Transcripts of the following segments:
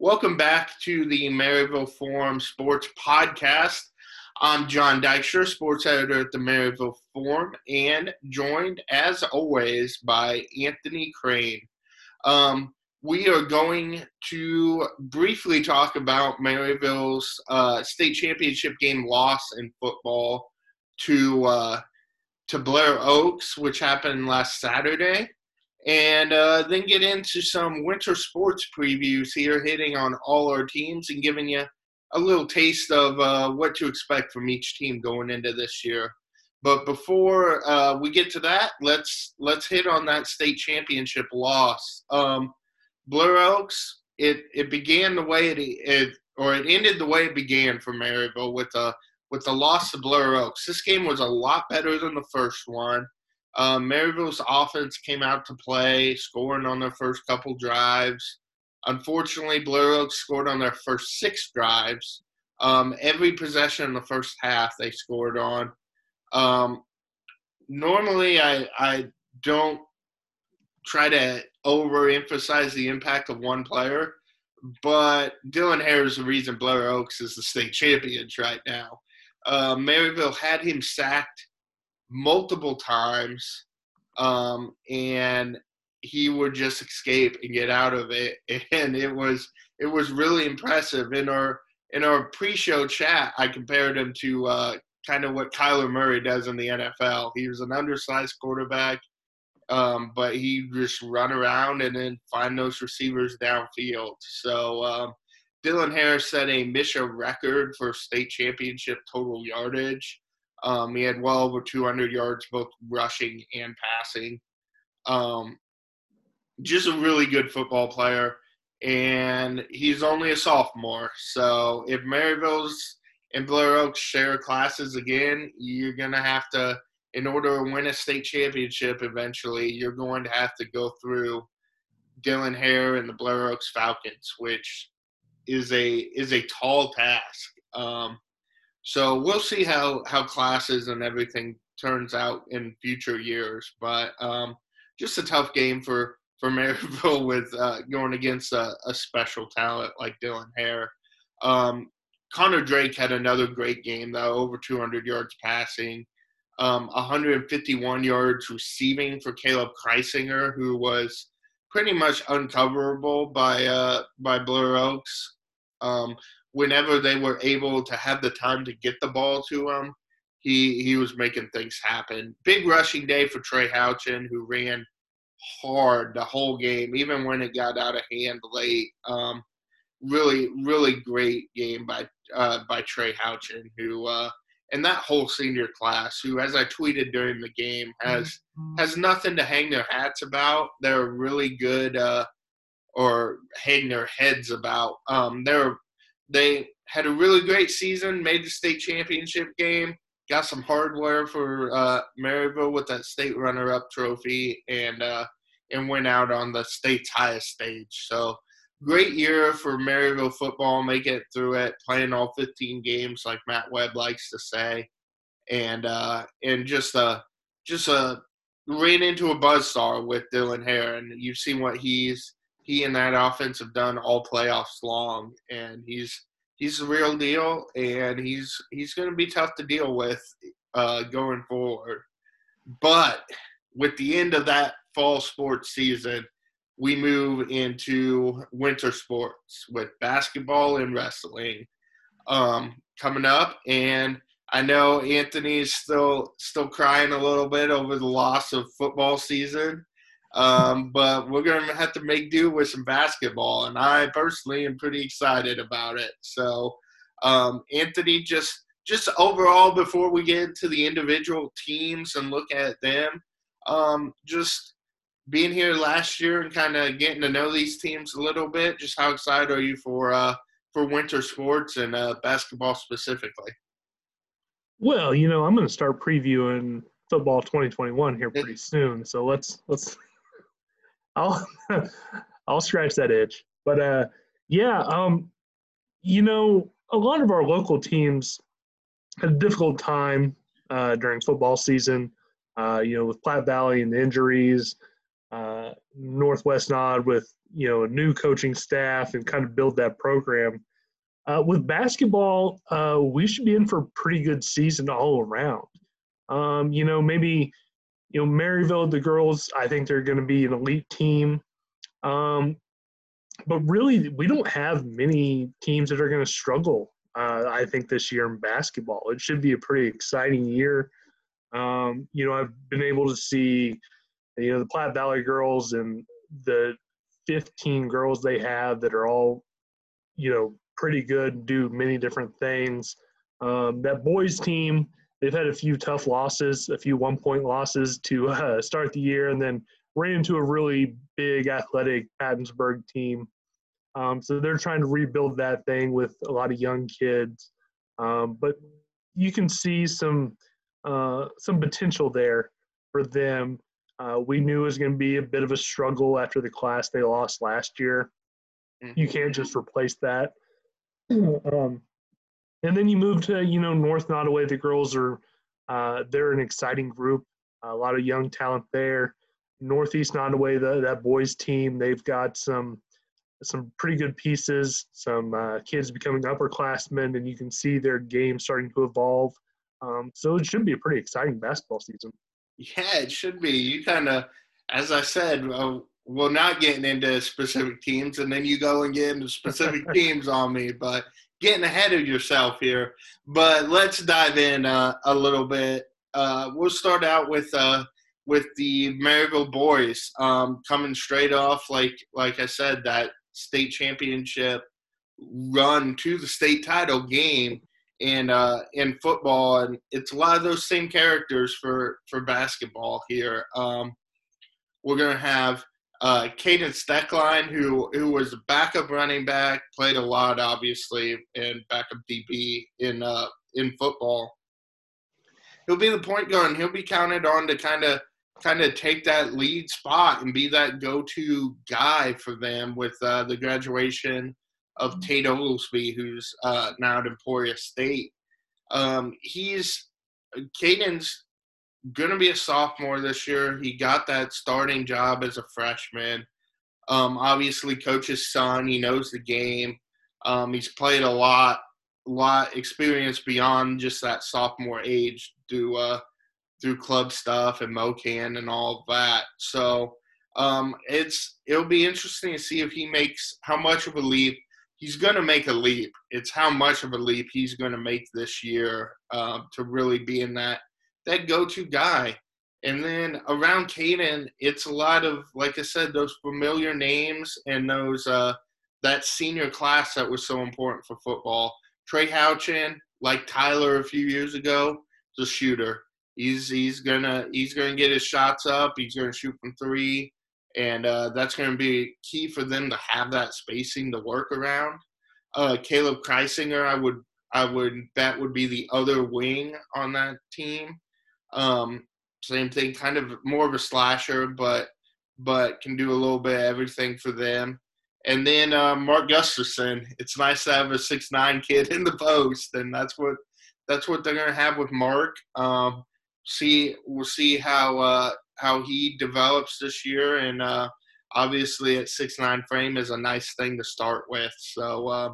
Welcome back to the Maryville Forum Sports Podcast. I'm John Dykstra, sports editor at the Maryville Forum, and joined as always by Anthony Crane. Um, we are going to briefly talk about Maryville's uh, state championship game loss in football to uh, to Blair Oaks, which happened last Saturday and uh, then get into some winter sports previews here, hitting on all our teams and giving you a little taste of uh, what to expect from each team going into this year. But before uh, we get to that, let's let's hit on that state championship loss. Um, Oaks, it it began the way it, it or it ended the way it began for Maryville with a with the loss to Blair Oaks. This game was a lot better than the first one. Um, Maryville's offense came out to play, scoring on their first couple drives. Unfortunately, Blair Oaks scored on their first six drives. Um, every possession in the first half they scored on. Um, normally, I, I don't try to overemphasize the impact of one player, but Dylan Hare is the reason Blair Oaks is the state champions right now. Uh, Maryville had him sacked multiple times, um, and he would just escape and get out of it. And it was it was really impressive. In our in our pre-show chat, I compared him to uh, kind of what Kyler Murray does in the NFL. He was an undersized quarterback, um, but he just run around and then find those receivers downfield. So um, Dylan Harris set a MSHSAA record for state championship total yardage. Um, he had well over 200 yards, both rushing and passing. Um, just a really good football player, and he's only a sophomore. So if Maryville's and Blair Oaks share classes again, you're to have to, in order to win a state championship eventually, you're going to have to go through Dylan Hare and the Blair Oaks Falcons, which is a is a tall task. Um, so we'll see how how classes and everything turns out in future years. But um, just a tough game for for Maryville with uh, going against a, a, special talent like Dylan Hare. Um, Connor Drake had another great game though, over 200 yards passing, um, 151 yards receiving for Caleb Kreisinger, who was pretty much uncoverable by uh, by Blair Oaks. Um, whenever they were able to have the time to get the ball to him, he he was making things happen. Big rushing day for Trey Houchin, who ran hard the whole game, even when it got out of hand late. Um, really, really great game by uh, by Trey Houchin, who uh, and that whole senior class, who, as I tweeted during the game, has mm-hmm. has nothing to hang their hats about. They're really good, uh, or hang their heads about. Um, they're they had a really great season, made the state championship game, got some hardware for uh, Maryville with that state runner-up trophy, and uh, and went out on the state's highest stage. So great year for Maryville football, make it through it, playing all 15 games like Matt Webb likes to say, and uh, and just a just a ran into a buzzsaw with Dylan Hare, and you've seen what he's he and that offense have done all playoffs long, and he's he's the real deal, and he's he's going to be tough to deal with uh, going forward. But with the end of that fall sports season, we move into winter sports with basketball and wrestling um, coming up, and I know Anthony's still still crying a little bit over the loss of football season. Um, but we're going to have to make do with some basketball, and I personally am pretty excited about it. So, um, Anthony, just just overall, before we get to the individual teams and look at them, um, just being here last year and kind of getting to know these teams a little bit. Just how excited are you for uh, for winter sports and uh, basketball specifically? Well, you know, I'm going to start previewing football 2021 here pretty soon. So let's let's I'll I'll scratch that itch. But uh, yeah, um, you know, a lot of our local teams had a difficult time uh, during football season. Uh, you know, with Platte Valley and the injuries, uh, Northwest Nod with you know a new coaching staff and kind of build that program. Uh, with basketball, uh, we should be in for a pretty good season all around. Um, you know, maybe you know Maryville, the girls. I think they're going to be an elite team. Um, but really, we don't have many teams that are going to struggle. Uh, I think this year in basketball, it should be a pretty exciting year. Um, you know, I've been able to see, you know, the Platte Valley girls and the 15 girls they have that are all, you know, pretty good and do many different things. Um, that boys team, they've had a few tough losses, a few one point losses to uh, start the year, and then ran into a really big athletic Pattonsburg team. Um, so they're trying to rebuild that thing with a lot of young kids. Um, but you can see some uh, some potential there for them. Uh, we knew it was going to be a bit of a struggle after the class they lost last year. Mm-hmm. You can't just replace that. Um, and then you move to you know North Nodaway. The girls are uh, they're an exciting group. A lot of young talent there. Northeast Nodaway, the, that boys team, they've got some some pretty good pieces. Some uh, kids becoming upperclassmen, and you can see their game starting to evolve. Um, so it should be a pretty exciting basketball season. Yeah, it should be. You kind of, as I said, uh, we're not getting into specific teams, and then you go and get into specific teams on me, but getting ahead of yourself here. But let's dive in uh, a little bit. Uh, we'll start out with uh, with the Maryville boys um, coming straight off, like like I said, that state championship run to the state title game in uh, in football, and it's a lot of those same characters for for basketball here. Um, we're gonna have uh, Caden Steckline, who who was a backup running back, played a lot, obviously, and backup DB in uh, in football. He'll be the point guard, and he'll be counted on to kind of kind of take that lead spot and be that go-to guy for them with uh, the graduation of mm-hmm. Tate Oglesby, who's uh, now at Emporia State. Um, he's Caden's going to be a sophomore this year. He got that starting job as a freshman. Um, obviously, coach's son. He knows the game. Um, he's played a lot, a lot experience beyond just that sophomore age through uh, through club stuff and MoKan and all that. So um, it's it'll be interesting to see if he makes how much of a leap. He's going to make a leap. It's how much of a leap he's going to make this year uh, to really be in that that go-to guy. And then around Caden, it's a lot of, like I said, those familiar names and those uh, that senior class that was so important for football. Trey Houchin, like Tyler a few years ago, is a shooter. He's he's gonna he's gonna get his shots up. He's gonna shoot from three, and uh, that's gonna be key for them to have that spacing to work around. Uh, Caleb Kreisinger, I would I would bet would be the other wing on that team. Um, same thing, kind of more of a slasher, but but can do a little bit of everything for them. And then uh, Mark Gustafson. It's nice to have a six nine kid in the post, and that's what that's what they're gonna have with Mark. Um, see we'll see how uh, how he develops this year, and uh, obviously at six nine frame is a nice thing to start with. So uh,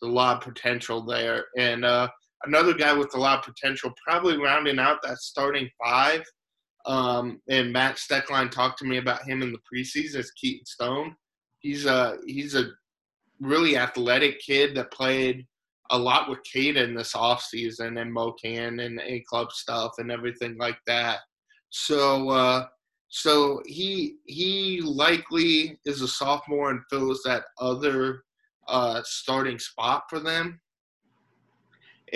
there's a lot of potential there, and uh, another guy with a lot of potential, probably rounding out that starting five. Um, and Matt Steckline talked to me about him in the preseason as Keaton Stone. He's a he's a really athletic kid that played a lot with Caden this offseason and MoKan and A club stuff and everything like that. So uh, so he he likely is a sophomore and fills that other uh, starting spot for them.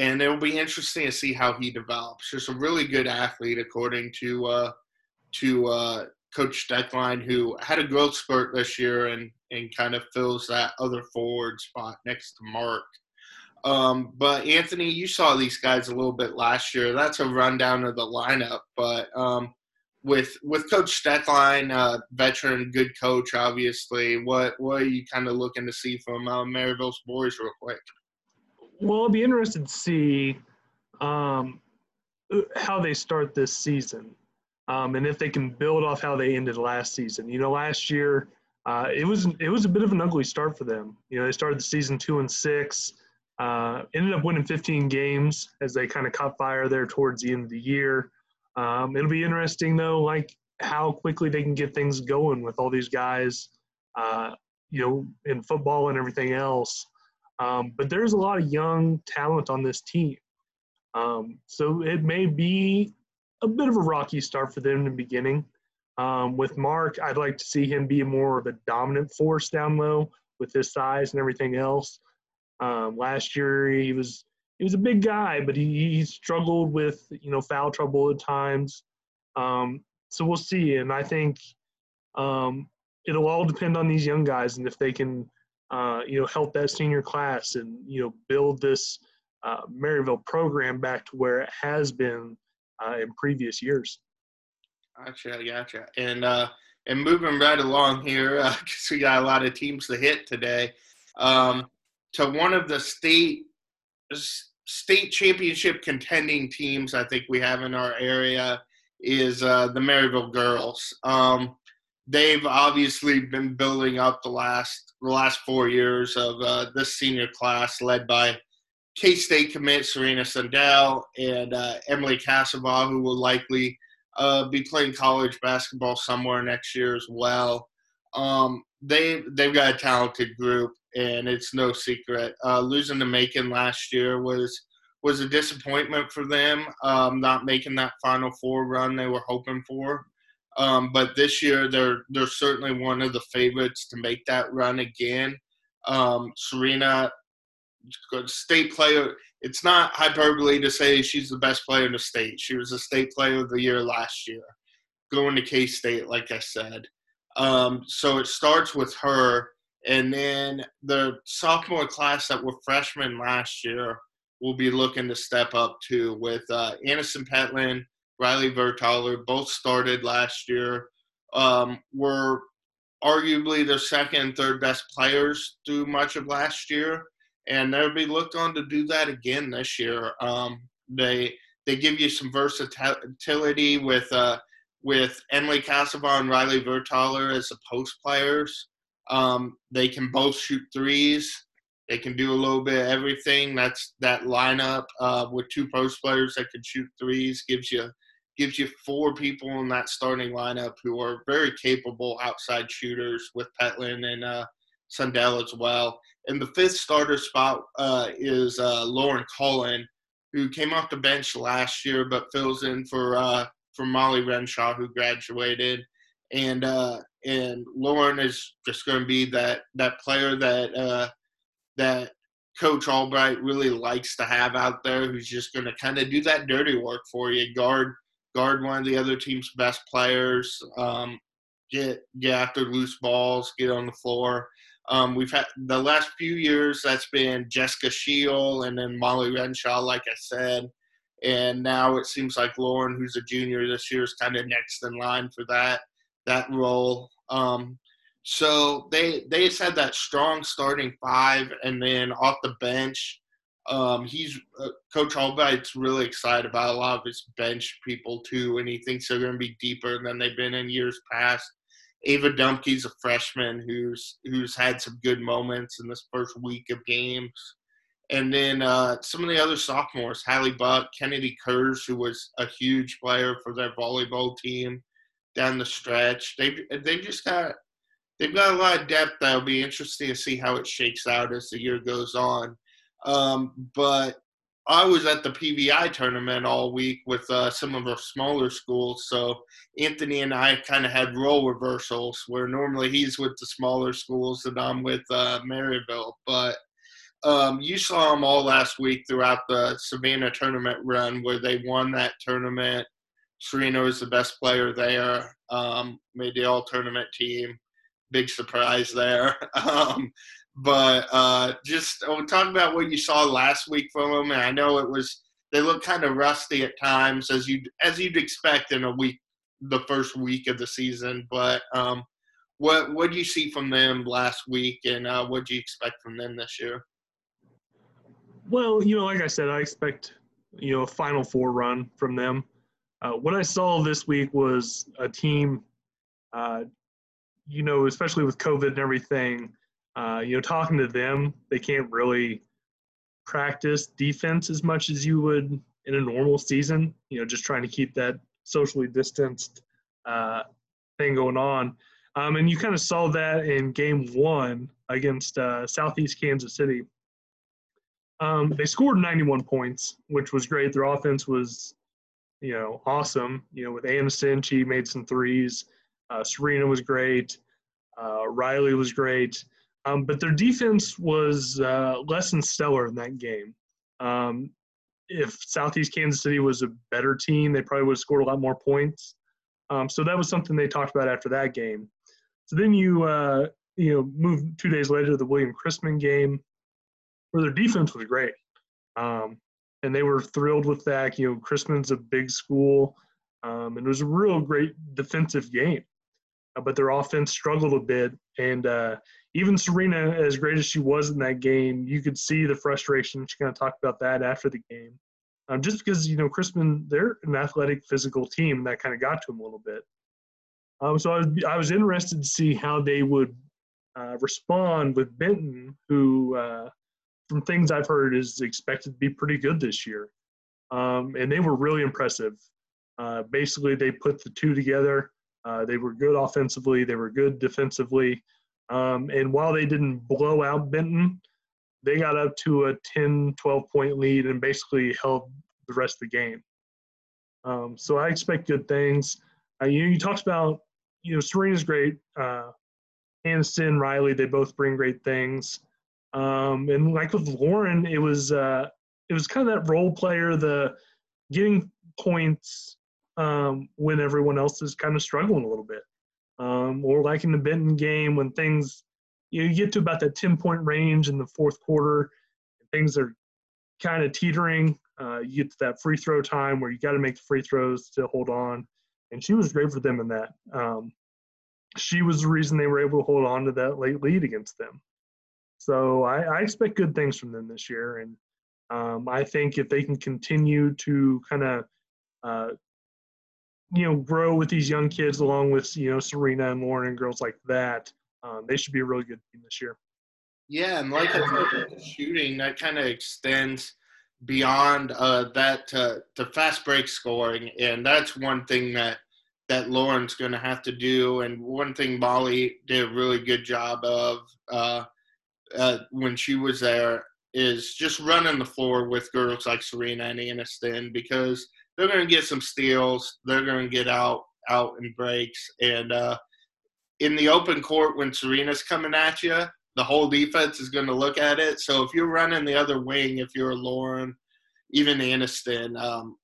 And it'll be interesting to see how he develops. Just a really good athlete, according to uh, to uh, Coach Steckline, who had a growth spurt this year and and kind of fills that other forward spot next to Mark. Um, but Anthony, you saw these guys a little bit last year. That's a rundown of the lineup. But um, with with Coach Steckline, uh, veteran, good coach, obviously. What what are you kind of looking to see from uh, Maryville's boys, real quick? Well, I'll be interested to see um, how they start this season, um, and if they can build off how they ended last season. You know, last year uh, it was it was a bit of an ugly start for them. You know, they started the season two and six, uh, ended up winning 15 games as they kind of caught fire there towards the end of the year. Um, it'll be interesting though, like how quickly they can get things going with all these guys, uh, you know, in football and everything else. Um, but there's a lot of young talent on this team. Um, so it may be a bit of a rocky start for them in the beginning. Um, with Mark, I'd like to see him be more of a dominant force down low with his size and everything else. Um, last year he was he was a big guy, but he, he struggled with you know foul trouble at times. Um, so we'll see, and I think um, it'll all depend on these young guys and if they can uh, you know help that senior class and you know build this uh, Maryville program back to where it has been uh, in previous years. Gotcha, gotcha. And uh, and moving right along here, because we got a lot of teams to hit today. Um, to one of the state state championship contending teams, I think we have in our area is uh, the Maryville girls. Um, they've obviously been building up the last the last four years of uh, this senior class, led by K State commit Serena Sundell and uh, Emily Cassava, who will likely uh, be playing college basketball somewhere next year as well. Um, they they've got a talented group, and it's no secret. Uh, losing to Macon last year was was a disappointment for them, um, not making that Final Four run they were hoping for. Um, but this year, they're they're certainly one of the favorites to make that run again. Um, Serena, state player it's not hyperbole to say she's the best player in the state. She was a state player of the year last year, going to K State, like I said. Um, so it starts with her, and then the sophomore class that were freshmen last year will be looking to step up too. With uh, Aniston Petlin, Riley Vertaler, both started last year. Um, were arguably the second and third best players through much of last year and they'll be looked on to do that again this year. Um, they they give you some versatility with uh, with Emily Cassava and Riley Vertaler as the post players. Um, they can both shoot threes. They can do a little bit of everything. That's that lineup uh, with two post players that can shoot threes gives you gives you four people in that starting lineup who are very capable outside shooters with Petlin and uh, Sundell as well. And the fifth starter spot uh, is uh, Lauren Cullen, who came off the bench last year but fills in for uh, for Molly Renshaw, who graduated. And uh, and Lauren is just going to be that that player that uh, that Coach Albright really likes to have out there, who's just going to kind of do that dirty work for you, guard guard one of the other team's best players, um, get get after loose balls, get on the floor. Um, we've had the last few years that's been Jessica Shield and then Molly Renshaw, like I said. And now it seems like Lauren, who's a junior this year, is kind of next in line for that that role. Um, so they they just had that strong starting five, and then off the bench, um, he's uh, Coach Albright's really excited about a lot of his bench people too, and he thinks they're going to be deeper than they've been in years past. Ava Dumpke's a freshman who's who's had some good moments in this first week of games. And then uh, some of the other sophomores, Hallie Buck, Kennedy Kurz, who was a huge player for their volleyball team down the stretch. They they've just got they've got a lot of depth that'll be interesting to see how it shakes out as the year goes on. Um, but I was at the PVI tournament all week with uh, some of our smaller schools. So Anthony and I kind of had role reversals where normally he's with the smaller schools and I'm with uh, Maryville. But um, you saw them all last week throughout the Savannah tournament run where they won that tournament. Serena was the best player there, um, made the all tournament team. Big surprise there. um, but uh, just oh, talk about what you saw last week from them. And I know it was they look kind of rusty at times, as you as you'd expect in a week, the first week of the season. But um, what what do you see from them last week, and uh, what do you expect from them this year? Well, you know, like I said, I expect you know a Final Four run from them. Uh, what I saw this week was a team uh, you know, especially with COVID and everything, uh, you know, talking to them, they can't really practice defense as much as you would in a normal season. You know, just trying to keep that socially distanced uh, thing going on. Um, and you kind of saw that in game one against uh, Southeast Kansas City. Um, they scored 91 points, which was great. Their offense was, you know, awesome. You know, with Aniston, she made some threes. Uh, Serena was great. Uh, Riley was great. Um, but their defense was uh, less than stellar in that game. Um, if Southeast Kansas City was a better team, they probably would have scored a lot more points. Um, so that was something they talked about after that game. So then you uh, you know move two days later to the William Chrisman game, where their defense was great, um, and they were thrilled with that. You know, Chrisman's a big school, um, and it was a real great defensive game, but their offense struggled a bit, and uh, even Serena, as great as she was in that game, you could see the frustration. She kind of talked about that after the game. Um, just because, you know, Chrisman, they're an athletic, physical team that kind of got to them a little bit. Um, so I was, I was interested to see how they would uh, respond with Benton, who, uh, from things I've heard, is expected to be pretty good this year. Um, and they were really impressive. Uh, basically, they put the two together. Uh, they were good offensively, they were good defensively. Um, and while they didn't blow out Benton, they got up to a 10, 12 point lead and basically held the rest of the game. Um, so I expect good things. Uh, you, you talked about, you know, Serena's great. Uh, Aniston, Riley, they both bring great things. Um, and like with Lauren, it was uh, it was kind of that role player, the getting points um, when everyone else is kind of struggling a little bit um, or like in the Benton game when things you, know, you get to about that 10 point range in the fourth quarter, things are kind of teetering. Uh, you get to that free throw time where you got to make the free throws to hold on. And she was great for them in that. Um, she was the reason they were able to hold on to that late lead against them. So I, I expect good things from them this year. And um, I think if they can continue to kind of uh, you know grow with these young kids along with you know Serena and Lauren and girls like that. Um, they should be a really good team this year. Yeah, and like shooting, that kind of extends beyond uh, that to, to fast break scoring, and that's one thing that that Lauren's going to have to do. And one thing Molly did a really good job of uh, uh, when she was there is just running the floor with girls like Serena and Aniston because they're going to get some steals. They're going to get out out in breaks, and uh, in the open court when Serena's coming at you, the whole defense is going to look at it. So if you're running the other wing, if you're Lauren, even Aniston, um,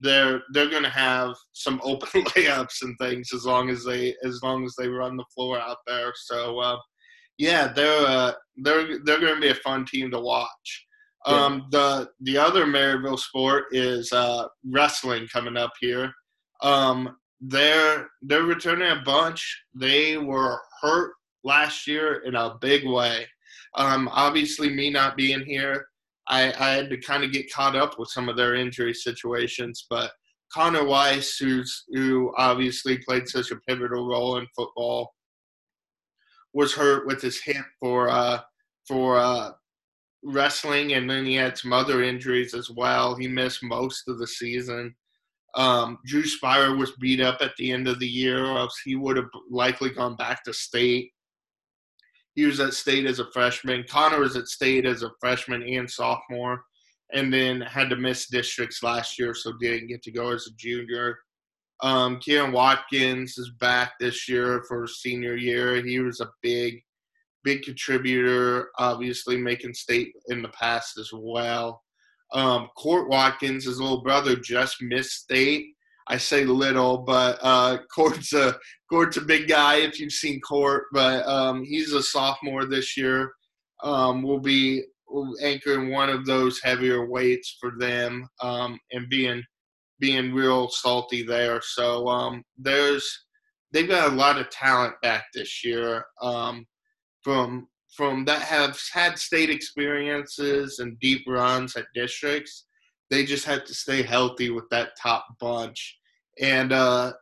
they're they're going to have some open layups and things as long as they as long as they run the floor out there. So uh, yeah, they're uh, they're they're going to be a fun team to watch. Um, the the other Maryville sport is uh, wrestling coming up here. Um, they're they're returning a bunch. They were hurt last year in a big way. Um, obviously, me not being here, I, I had to kind of get caught up with some of their injury situations. But Connor Weiss, who's who obviously played such a pivotal role in football, was hurt with his hip for uh, for uh, wrestling, and then he had some other injuries as well. He missed most of the season. Um, Drew Spire was beat up at the end of the year, or else he would have likely gone back to state. He was at state as a freshman. Connor was at state as a freshman and sophomore, and then had to miss districts last year, so didn't get to go as a junior. Um, Kieran Watkins is back this year for senior year. He was a big big contributor, obviously making state in the past as well. Um, Court Watkins, his little brother, just missed state. I say little, but uh, Court's a Court's a big guy if you've seen Court, but um, he's a sophomore this year. Um, will be anchoring one of those heavier weights for them um, and being being real salty there. So um, there's they've got a lot of talent back this year. Um, from from that have had state experiences and deep runs at districts. They just had to stay healthy with that top bunch, and uh,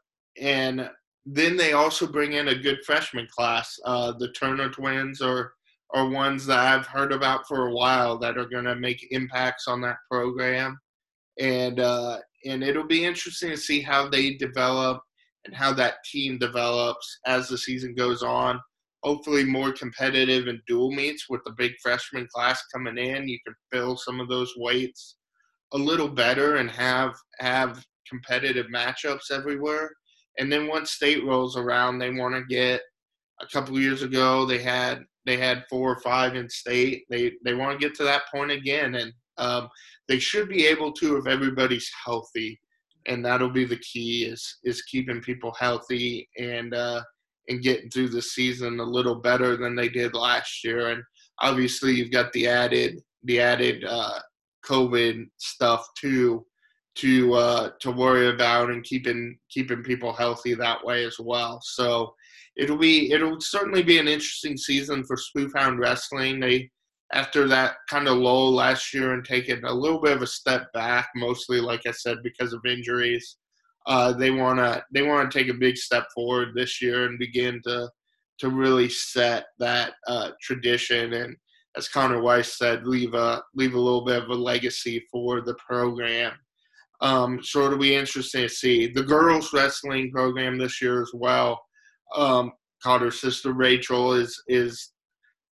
and then they also bring in a good freshman class. Uh, the Turner twins are are ones that I've heard about for a while that are going to make impacts on that program, and uh, and it'll be interesting to see how they develop and how that team develops as the season goes on. Hopefully, more competitive in dual meets with the big freshman class coming in. You can fill some of those weights a little better and have have competitive matchups everywhere. And then once state rolls around, they want to get. A couple years ago, they had they had four or five in state. They they want to get to that point again, and um, they should be able to if everybody's healthy, and that'll be the key is is keeping people healthy and uh, and getting through the season a little better than they did last year. And obviously, you've got the added the added uh, COVID stuff too to uh, to worry about and keeping keeping people healthy that way as well. So it'll be it'll certainly be an interesting season for Spoofhound Wrestling. They after that kind of lull last year and taking a little bit of a step back, mostly like I said because of injuries. Uh, they wanna they wanna take a big step forward this year and begin to to really set that uh, tradition and as Connor Weiss said, leave a leave a little bit of a legacy for the program. Um, so it'll be interesting to see the girls wrestling program this year as well. Um, Carter's sister Rachel is is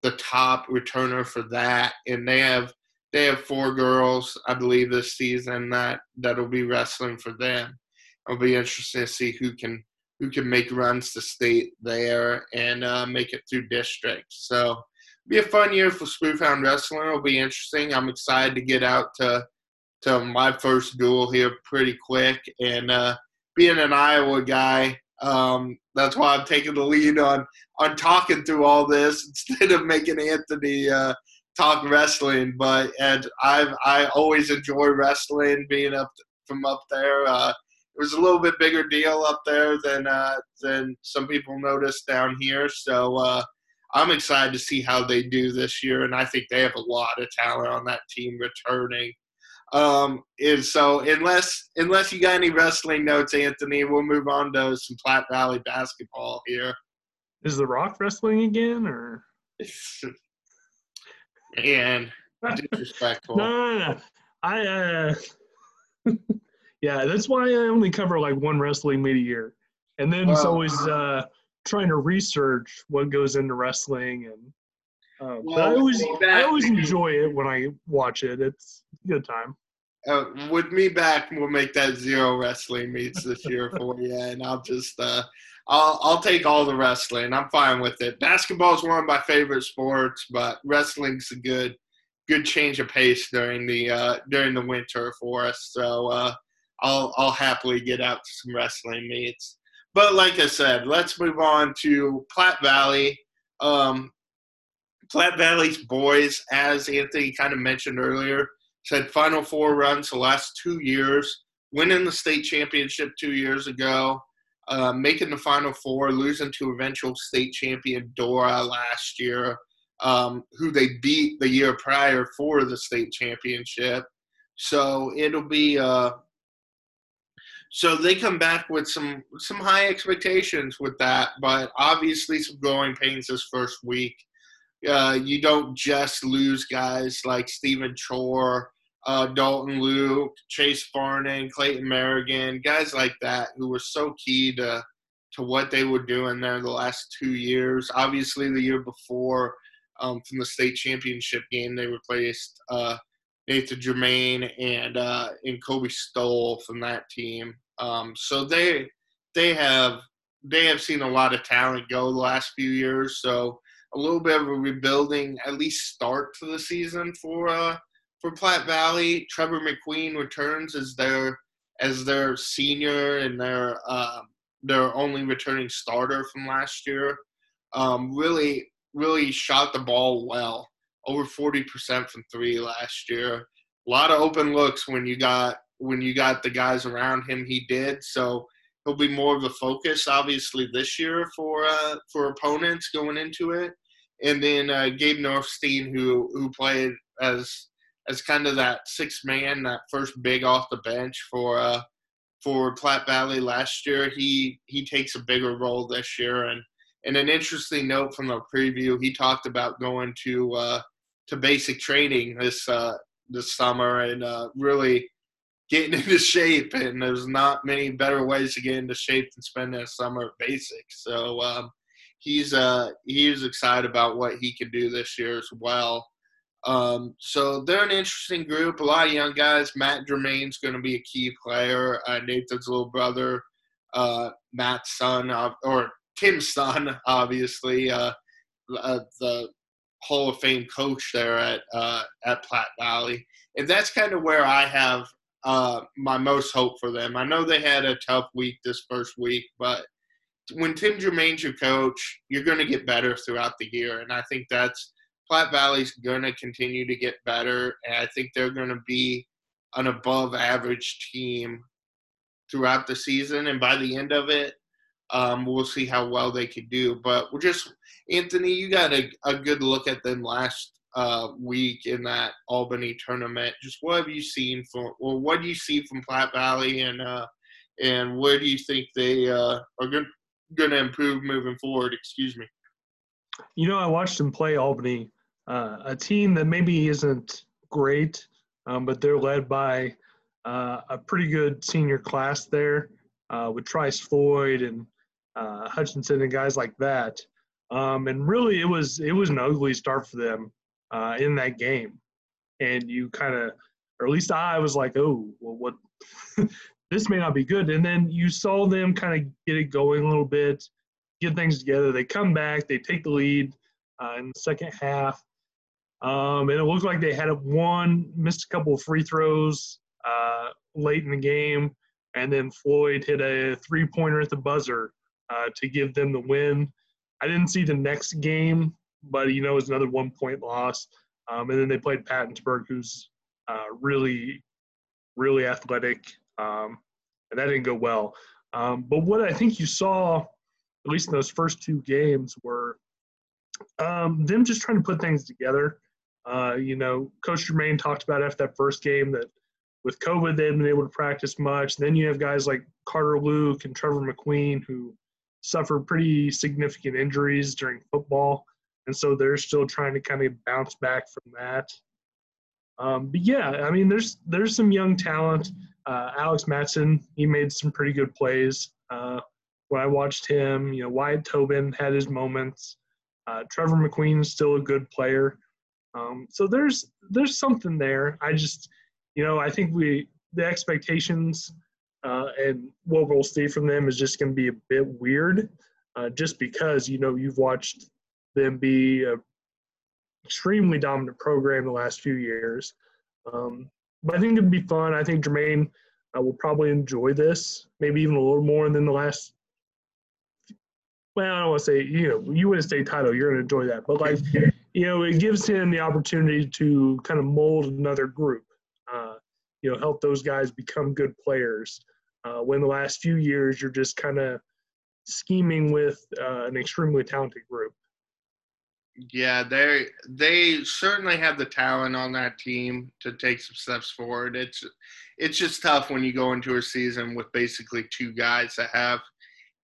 the top returner for that, and they have they have four girls, I believe, this season that that'll be wrestling for them. It'll be interesting to see who can who can make runs to state there and uh, make it through districts. So be a fun year for Spoofhound Wrestling. It'll be interesting. I'm excited to get out to to my first duel here pretty quick. And uh, being an Iowa guy, um, that's why I'm taking the lead on on talking through all this instead of making Anthony uh, talk wrestling. But and I've I always enjoy wrestling, being up from up there. Uh, it was a little bit bigger deal up there than uh, than some people noticed down here. So uh, I'm excited to see how they do this year, and I think they have a lot of talent on that team returning. Um, and so unless unless you got any wrestling notes, Anthony, we'll move on to some Platte Valley basketball here. Is the Rock wrestling again, or? and disrespectful. no, no, no. I uh, yeah, that's why I only cover like one wrestling meet a year, and then it's always uh trying to research what goes into wrestling and um, well, but I always I always enjoy it when I watch it. It's a good time. Uh, with me back, we'll make that zero wrestling meets this year for you, and I'll just uh, I'll I'll take all the wrestling. I'm fine with it. Basketball is one of my favorite sports, but wrestling's a good good change of pace during the uh, during the winter for us. So uh, I'll I'll happily get out to some wrestling meets. But like I said, let's move on to Platte Valley. Um, Platte Valley's boys, as Anthony kind of mentioned earlier, said Final Four runs the last two years, winning the state championship two years ago, uh, making the Final Four, losing to eventual state champion Dora last year, um, who they beat the year prior for the state championship. So it'll be. Uh, so they come back with some some high expectations with that, but obviously some growing pains this first week uh, you don't just lose guys like Stephen Chore, uh, Dalton Luke, Chase Farnan, Clayton Merrigan, guys like that who were so key to to what they were doing there the last two years. Obviously, the year before um, from the state championship game, they replaced uh, Nathan Germain and uh, and Kobe Stoll from that team. Um, so they they have they have seen a lot of talent go the last few years. So a little bit of a rebuilding, at least start to the season for uh, for Platte Valley. Trevor McQueen returns as their as their senior and their uh, their only returning starter from last year. Um, really, really shot the ball well, over forty percent from three last year. A lot of open looks when you got when you got the guys around him. He did so. He'll be more of a focus, obviously, this year for uh, for opponents going into it and then uh, Gabe Northstein, who who played as as kind of that six man, that first big off the bench for uh, for Platte Valley last year. He he takes a bigger role this year, and and an interesting note from the preview, he talked about going to uh, to basic training this uh, this summer and uh, really getting into shape. And there's not many better ways to get into shape than spending a summer at basics. So um, he's uh, he's excited about what he can do this year as well. Um, so they're an interesting group. A lot of young guys. Matt Germain's going to be a key player. Uh, Nathan's little brother, uh, Matt's son, or Tim's son, obviously, uh, uh, the Hall of Fame coach there at uh, at Platte Valley, and that's kind of where I have my most hope for them. I know they had a tough week this first week, but when Tim Germain's your coach, you're going to get better throughout the year, and I think that's Platte Valley's going to continue to get better, and I think they're going to be an above average team throughout the season. And by the end of it, um, we'll see how well they can do. But we're just, Anthony, you got a, a good look at them last uh, week in that Albany tournament. Just what have you seen from, well, what do you see from Platte Valley, and uh, and where do you think they uh, are going to improve moving forward? Excuse me. You know, I watched them play Albany uh, a team that maybe isn't great, um, but they're led by uh, a pretty good senior class there uh, with Trice Floyd and Hutchinson and guys like that. Um, and really, it was it was an ugly start for them uh, in that game. And you kind of, or at least I was like, oh, well, what? this may not be good. And then you saw them kind of get it going a little bit, get things together. They come back, they take the lead uh, in the second half. Um, and it looked like they had one, missed a couple of free throws uh, late in the game, and then Floyd hit a three pointer at the buzzer uh, to give them the win. I didn't see the next game, but you know, it was another one point loss. Um, and then they played Pattonsburg, who's uh, really, really athletic, um, and that didn't go well. Um, but what I think you saw, at least in those first two games, were um, them just trying to put things together. Uh, you know, Coach Germain talked about after that first game that with COVID, they hadn't been able to practice much. Then you have guys like Carter Luke and Trevor McQueen who suffered pretty significant injuries during football. And so they're still trying to kind of bounce back from that. Um, but yeah, I mean, there's there's some young talent. Uh, Alex Matson, he made some pretty good plays. Uh, when I watched him, you know, Wyatt Tobin had his moments. Uh, Trevor McQueen is still a good player. Um, so there's there's something there. I just, you know, I think we the expectations uh, and what we'll see from them is just going to be a bit weird, uh, just because you know you've watched them be a extremely dominant program the last few years. Um, but I think it'd be fun. I think Germain uh, will probably enjoy this, maybe even a little more than the last. Well, I don't want to say you know you win a state title, you're going to enjoy that, but like you know, it gives him the opportunity to kind of mold another group. Uh, you know, help those guys become good players. Uh, when the last few years you're just kind of scheming with uh, an extremely talented group. Yeah, they they certainly have the talent on that team to take some steps forward. It's it's just tough when you go into a season with basically two guys that have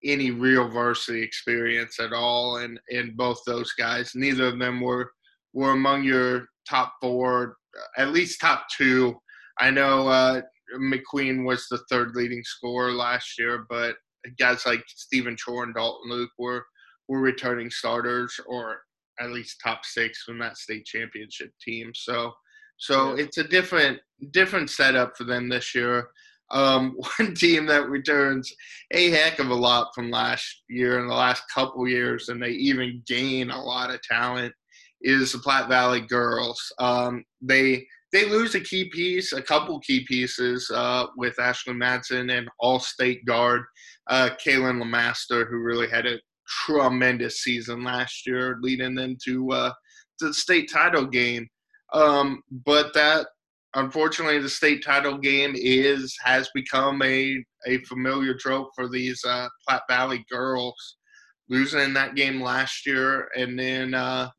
any real varsity experience at all, and and both those guys, neither of them were were among your top four, at least top two. I know uh, McQueen was the third leading scorer last year, but guys like Stephen Chore and Dalton Luke were were returning starters or at least top six from that state championship team. So so yeah. it's a different different setup for them this year. Um, one team that returns a heck of a lot from last year and the last couple years, and they even gain a lot of talent, is the Platte Valley Girls. Um, they they lose a key piece, a couple key pieces uh, with Ashley Madsen and All-State guard uh, Kaylin Lamaster, who really had a tremendous season last year, leading them to, uh, the state title game. Um, but that unfortunately, the state title game is has become a a familiar trope for these uh, Platte Valley girls, losing that game last year, and then uh,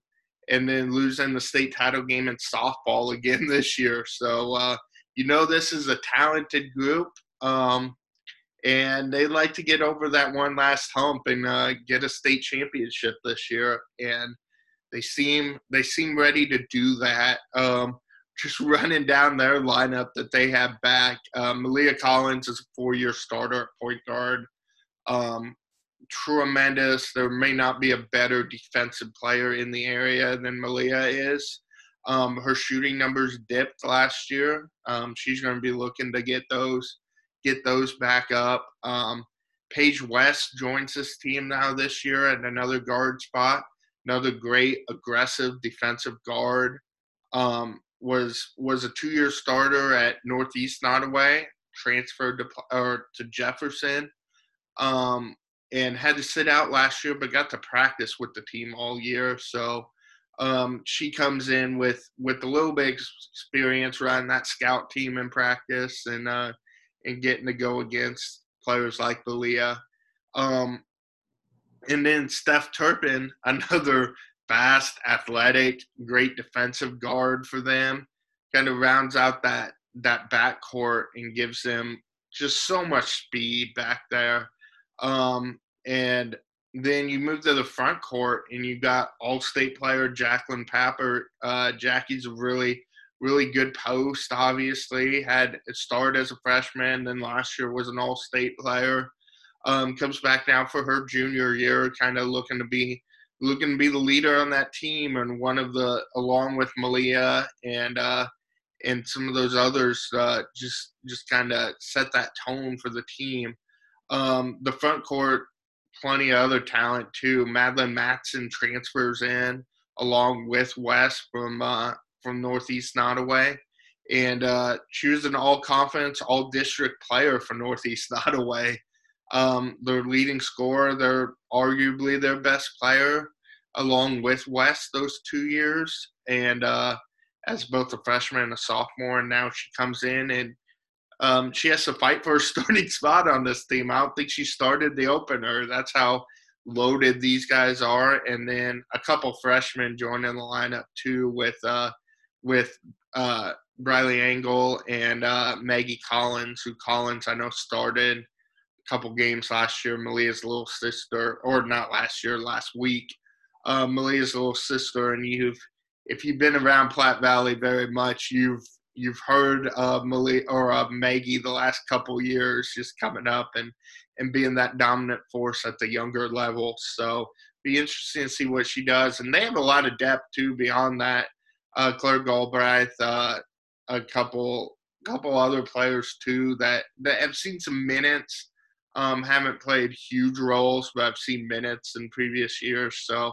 and then losing the state title game in softball again this year. So uh, you know this is a talented group. Um, and they'd like to get over that one last hump and uh, get a state championship this year. And they seem they seem ready to do that. Um, just running down their lineup that they have back. Um, Malia Collins is a four-year starter at point guard. Um, tremendous. There may not be a better defensive player in the area than Malia is. Um, her shooting numbers dipped last year. Um, she's going to be looking to get those get those back up. Um, Paige West joins this team now this year at another guard spot. Another great aggressive defensive guard. Um, was was a two year starter at Northeast Nodaway, transferred to or to Jefferson, um, and had to sit out last year, but got to practice with the team all year. So um, she comes in with with a little bit experience running that scout team in practice and uh, and getting to go against players like Belia. Um, and then Steph Turpin, another fast, athletic, great defensive guard for them, kind of rounds out that that backcourt and gives them just so much speed back there. Um, and then you move to the front court and you got all-state player Jacqueline Papper. Uh, Jackie's a really, really good post. Obviously, had started as a freshman, then last year was an all-state player. Um, comes back now for her junior year, kind of looking to be looking to be the leader on that team and one of the along with Malia and uh, and some of those others uh, just just kind of set that tone for the team. Um, the front court plenty of other talent too. Madeline Matson transfers in along with West from uh, from Northeast Nodaway, and uh, was an all conference, all district player for Northeast Nodaway. Um, their leading scorer, they're arguably their best player, along with West those two years, and uh, as both a freshman and a sophomore, and now she comes in and um, she has to fight for a starting spot on this team. I don't think she started the opener. That's how loaded these guys are. And then a couple freshmen joining the lineup too with uh, with uh, Briley Angle and uh, Maggie Collins, who Collins I know started a couple games last year. Malia's little sister, or not last year, last week. Uh, Malia's little sister, and you've if you've been around Platte Valley very much, you've you've heard of Malik or of Maggie the last couple years, just coming up and and being that dominant force at the younger level. So be interesting to see what she does. And they have a lot of depth too beyond that. Uh, Claire Galbraith, uh, a couple couple other players too that that have seen some minutes. Um, haven't played huge roles, but I've seen minutes in previous years. So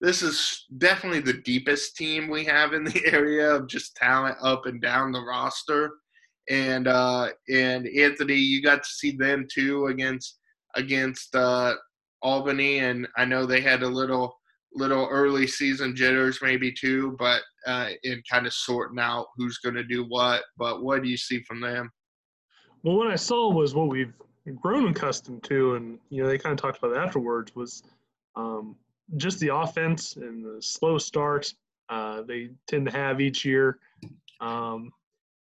this is definitely the deepest team we have in the area of just talent up and down the roster. And uh, and Anthony, you got to see them too against against uh, Albany, and I know they had a little little early season jitters maybe too, but uh, in kind of sorting out who's going to do what. But what do you see from them? Well, what I saw was what we've grown accustomed to, and you know they kind of talked about afterwards was um, just the offense and the slow start uh, they tend to have each year. Um,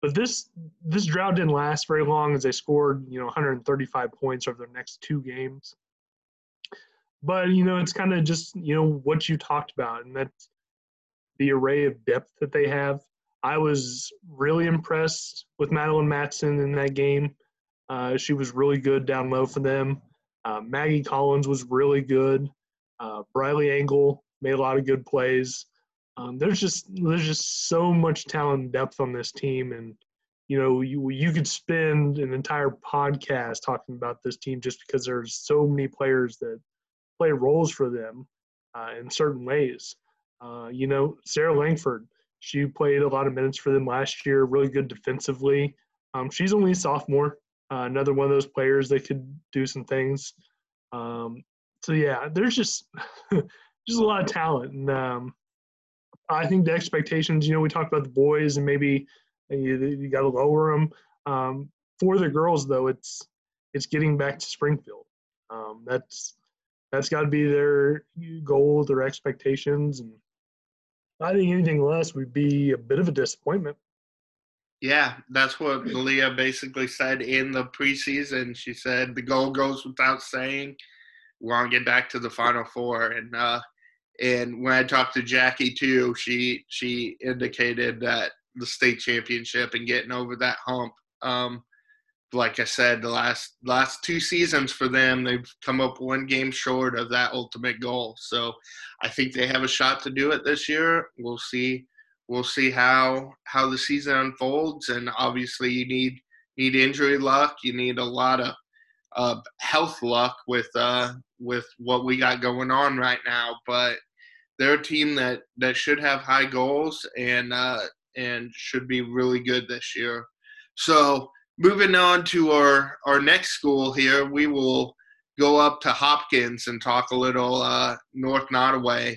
but this this drought didn't last very long as they scored you know 135 points over their next two games. But you know it's kind of just you know what you talked about, and that's the array of depth that they have. I was really impressed with Madeline Matson in that game. Uh, she was really good down low for them. Uh, Maggie Collins was really good. Uh, Briley Angle made a lot of good plays. Um, there's just there's just so much talent and depth on this team, and you know you you could spend an entire podcast talking about this team just because there's so many players that play roles for them uh, in certain ways. Uh, you know, Sarah Langford, she played a lot of minutes for them last year, really good defensively. Um, she's only a sophomore, uh, another one of those players that could do some things. Um, so yeah, there's just just a lot of talent, and um, I think the expectations. You know, we talked about the boys, and maybe you, you got to lower them. Um, for the girls, though, it's it's getting back to Springfield. Um, that's that's got to be their goal, their expectations, and I think anything less would be a bit of a disappointment. Yeah, that's what Leah basically said in the preseason. She said the goal goes without saying. We want to get back to the Final Four, and uh, and when I talked to Jackie too, she she indicated that the state championship and getting over that hump. Um, like I said, the last last two seasons for them, they've come up one game short of that ultimate goal. So I think they have a shot to do it this year. We'll see. We'll see how how the season unfolds, and obviously you need need injury luck. You need a lot of uh, health luck with uh, with what we got going on right now. But they're a team that that should have high goals and uh, and should be really good this year. So moving on to our our next school here, we will go up to Hopkins and talk a little uh, North Nodaway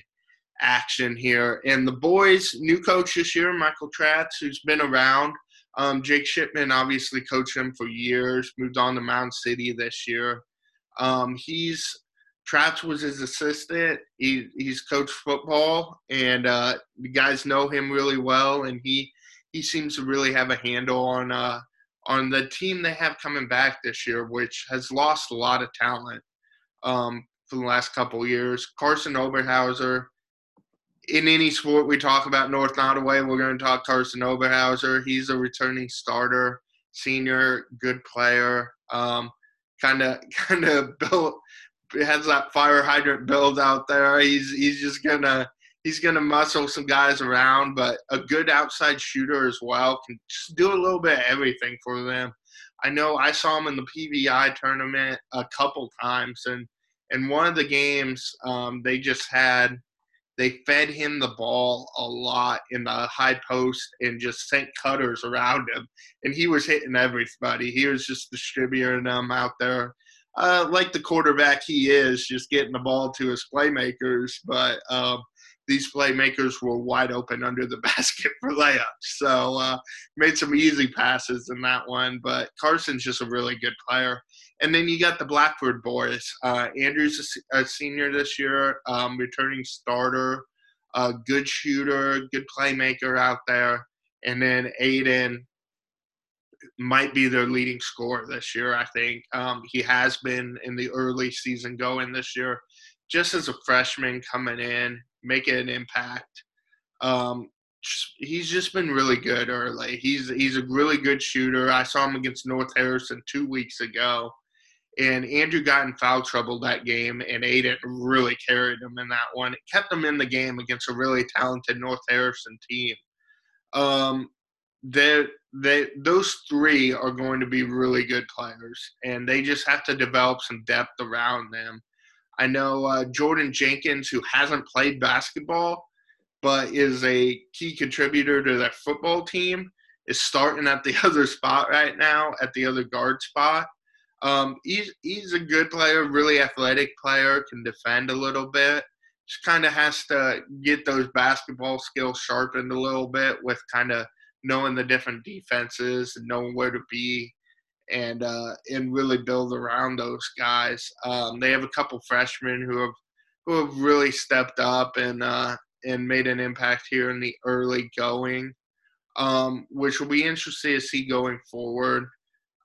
action here. And the boys' new coach this year, Michael Tratz, who's been around. Um, Jake Shipman obviously coached him for years. Moved on to Mound City this year. Um, he's Tratz was his assistant. He he's coached football, and uh, the guys know him really well. And he he seems to really have a handle on uh, on the team they have coming back this year, which has lost a lot of talent um, for the last couple years. Carson Oberhauser. In any sport we talk about North Nodaway, we're going to talk Carson Oberhauser. He's a returning starter, senior, good player. Kind of, kind of built has that fire hydrant build out there. He's he's just gonna he's going to muscle some guys around, but a good outside shooter as well can just do a little bit of everything for them. I know I saw him in the PVI tournament a couple times, and in one of the games, um, they just had they fed him the ball a lot in the high post and just sent cutters around him, and he was hitting everybody. He was just distributing them out there. Uh, like the quarterback he is, just getting the ball to his playmakers. But um, these playmakers were wide open under the basket for layups. So uh, made some easy passes in that one. But Carson's just a really good player. And then you got the Blackford boys. Uh, Andrew's a, a, senior this year, um, returning starter, good shooter, good playmaker out there. And then Aiden might be their leading scorer this year. I think um, he has been in the early season going this year just as a freshman coming in, making an impact. Um, he's just been really good early. He's he's a really good shooter. I saw him against North Harrison two weeks ago, and Andrew got in foul trouble that game, and Aiden really carried him in that one. It kept him in the game against a really talented North Harrison team. Um, they they those three are going to be really good players, and they just have to develop some depth around them. I know uh, Jordan Jenkins, who hasn't played basketball but is a key contributor to that football team, is starting at the other spot right now, at the other guard spot. Um, he's he's a good player, really athletic player, can defend a little bit. Just kind of has to get those basketball skills sharpened a little bit with kind of knowing the different defenses and knowing where to be and uh, and really build around those guys. Um, they have a couple freshmen who have who have really stepped up and uh, and made an impact here in the early going, um, which will be interesting to see going forward.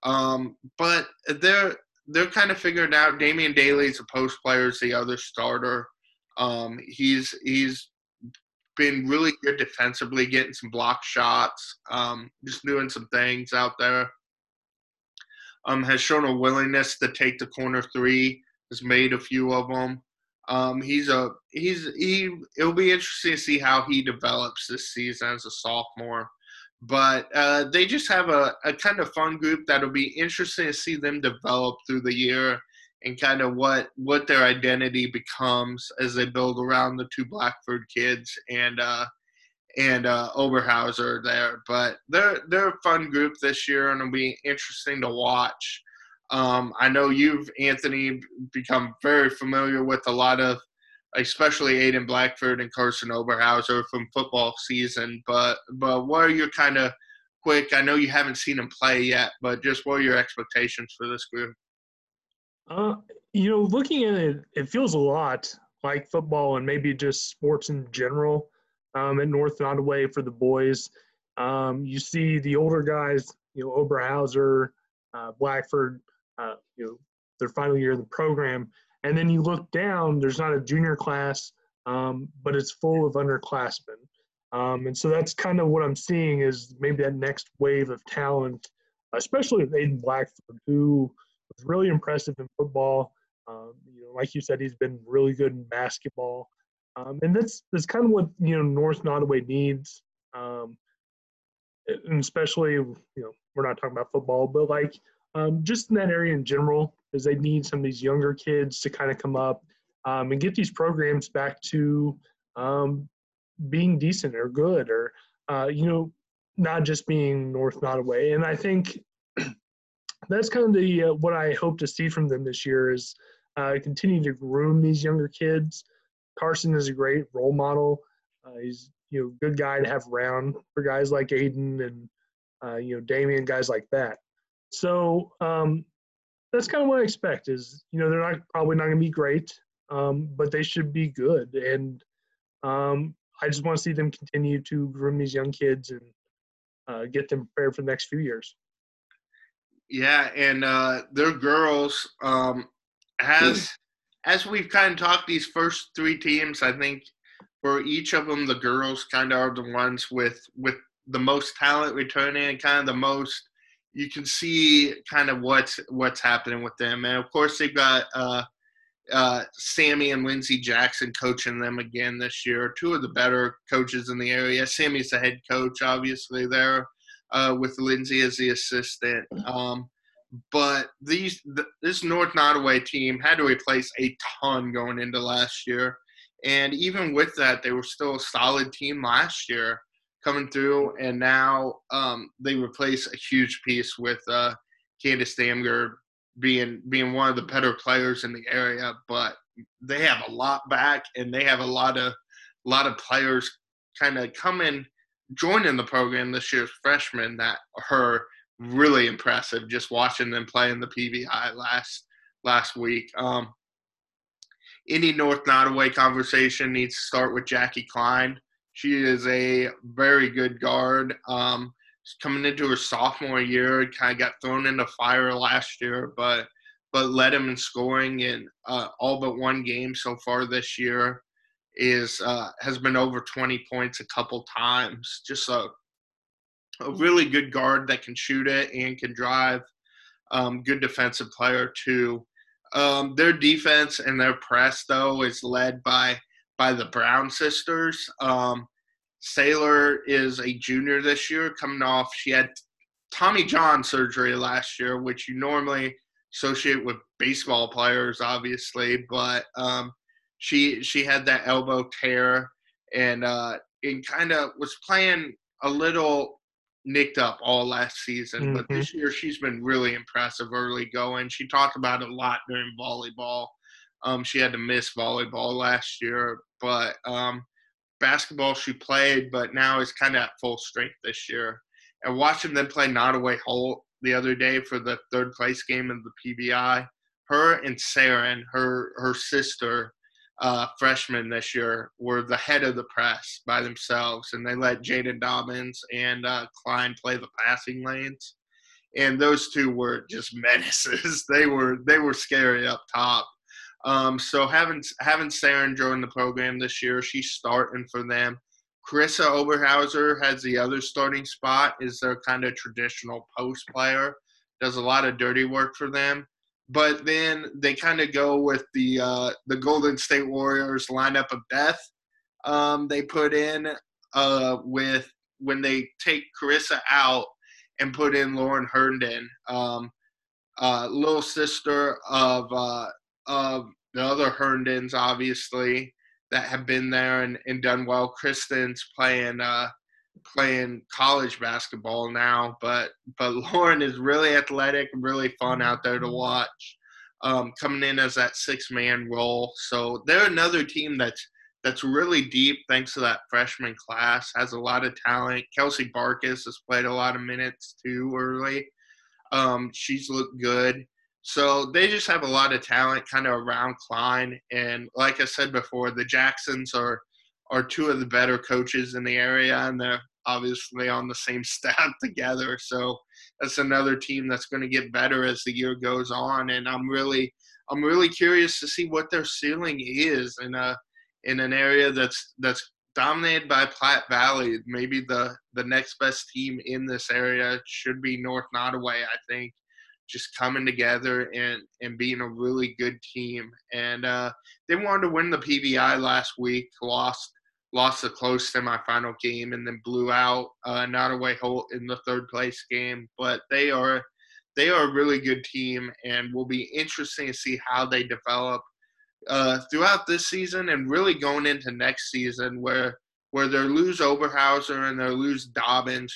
Um, but they're they're kind of figured out. Damian Daly's a post player, is the other starter. Um, he's he's been really good defensively, getting some block shots, um, just doing some things out there um, has shown a willingness to take the corner three. Has made a few of them. Um, he's a he's he. It'll be interesting to see how he develops this season as a sophomore. But uh, they just have a, a kind of fun group that'll be interesting to see them develop through the year and kind of what what their identity becomes as they build around the two Blackford kids and uh, and uh, Oberhauser there. But they're they're a fun group this year, and it'll be interesting to watch. Um, I know you've Anthony become very familiar with a lot of, especially Aiden Blackford and Carson Oberhauser from football season. But but what are your kind of quick? I know you haven't seen them play yet, but just what are your expectations for this group? Uh, you know, looking at it, it feels a lot like football and maybe just sports in general um, at North Nodaway for the boys. Um, you see the older guys, you know, Oberhauser, uh, Blackford, uh, you know, their final year in the program, and then you look down. There's not a junior class, um, but it's full of underclassmen. Um, and so that's kind of what I'm seeing is maybe that next wave of talent, especially with Aiden Blackford, who was really impressive in football. Um, you know, like you said, he's been really good in basketball, um, and that's that's kind of what you know North Nodaway needs, um, and especially you know we're not talking about football, but like um, just in that area in general, is they need some of these younger kids to kind of come up um, and get these programs back to um, being decent or good, or uh, you know, not just being North Nodaway. And I think that's kind of the uh, what I hope to see from them this year is uh, continue to groom these younger kids. Carson is a great role model. Uh, he's you know good guy to have around for guys like Aiden and uh, you know Damian, guys like that. So um, that's kind of what I expect. Is you know they're not probably not going to be great, um, but they should be good. And um, I just want to see them continue to groom these young kids and uh, get them prepared for the next few years. Yeah, and uh, their girls, um, as as we've kind of talked, these first three teams, I think for each of them, the girls kind of are the ones with with the most talent returning and kind of the most you can see kind of what's what's happening with them. And of course, they've got uh, uh, Sammy and Lindsay Jackson coaching them again this year. Two of the better coaches in the area. Sammy's the head coach, obviously there uh, with Lindsay as the assistant. Um, but these th- this North Nodaway team had to replace a ton going into last year, and even with that, they were still a solid team last year coming through. And now um, they replace a huge piece with uh, Candace Damger being being one of the better players in the area. But they have a lot back, and they have a lot of a lot of players kind of coming joining the program this year's freshmen that are really impressive. Just watching them play in the PVI last last week. Um, any North Nodaway conversation needs to start with Jackie Klein. She is a very good guard. Um, coming into her sophomore year, kind of got thrown into fire last year, but but led him in scoring in uh, all but one game so far this year is uh, has been over 20 points a couple times. Just a a really good guard that can shoot it and can drive. Um, good defensive player too. Um, their defense and their press though is led by by the Brown sisters. Um, Sailor is a junior this year, coming off. She had Tommy John surgery last year, which you normally associate with baseball players, obviously, but um, she she had that elbow tear and uh, and kind of was playing a little nicked up all last season. Mm-hmm. But this year she's been really impressive early going. She talked about it a lot during volleyball. Um, she had to miss volleyball last year, but um, basketball she played, but now is kind of at full strength this year. And watching them play Nodaway Holt the other day for the third place game of the PVI, her and Saren, her her sister, uh, freshmen this year were the head of the press by themselves, and they let Jaden Dobbins and uh, Klein play the passing lanes, and those two were just menaces. they were they were scary up top. Um, so having having Saren join the program this year, she's starting for them. Carissa Oberhauser has the other starting spot. Is their kind of traditional post player. Does a lot of dirty work for them but then they kind of go with the uh, the Golden State Warriors lineup of death. Um, they put in uh, with when they take Carissa out and put in Lauren Herndon, um, uh, little sister of uh, of the other Herndons, obviously that have been there and, and done well. Kristen's playing uh, playing college basketball now, but but Lauren is really athletic, really fun out there to mm-hmm. watch. Um, coming in as that six man role, so they're another team that's that's really deep thanks to that freshman class. Has a lot of talent. Kelsey Barkis has played a lot of minutes too early. Um, she's looked good. So they just have a lot of talent kind of around Klein. And like I said before, the Jacksons are are two of the better coaches in the area, and they're obviously on the same staff together. So that's another team that's going to get better as the year goes on. And I'm really, I'm really curious to see what their ceiling is in a in an area that's that's dominated by Platte Valley. Maybe the the next best team in this area should be North Nodaway. I think just coming together and and being a really good team. And uh, they wanted to win the PVI last week, lost lost a close semifinal game, and then blew out uh, Nodaway Holt in the third place game. But they are they are a really good team, and will be interesting to see how they develop uh, throughout this season and really going into next season, where where they lose Oberhauser and they lose Dobbins.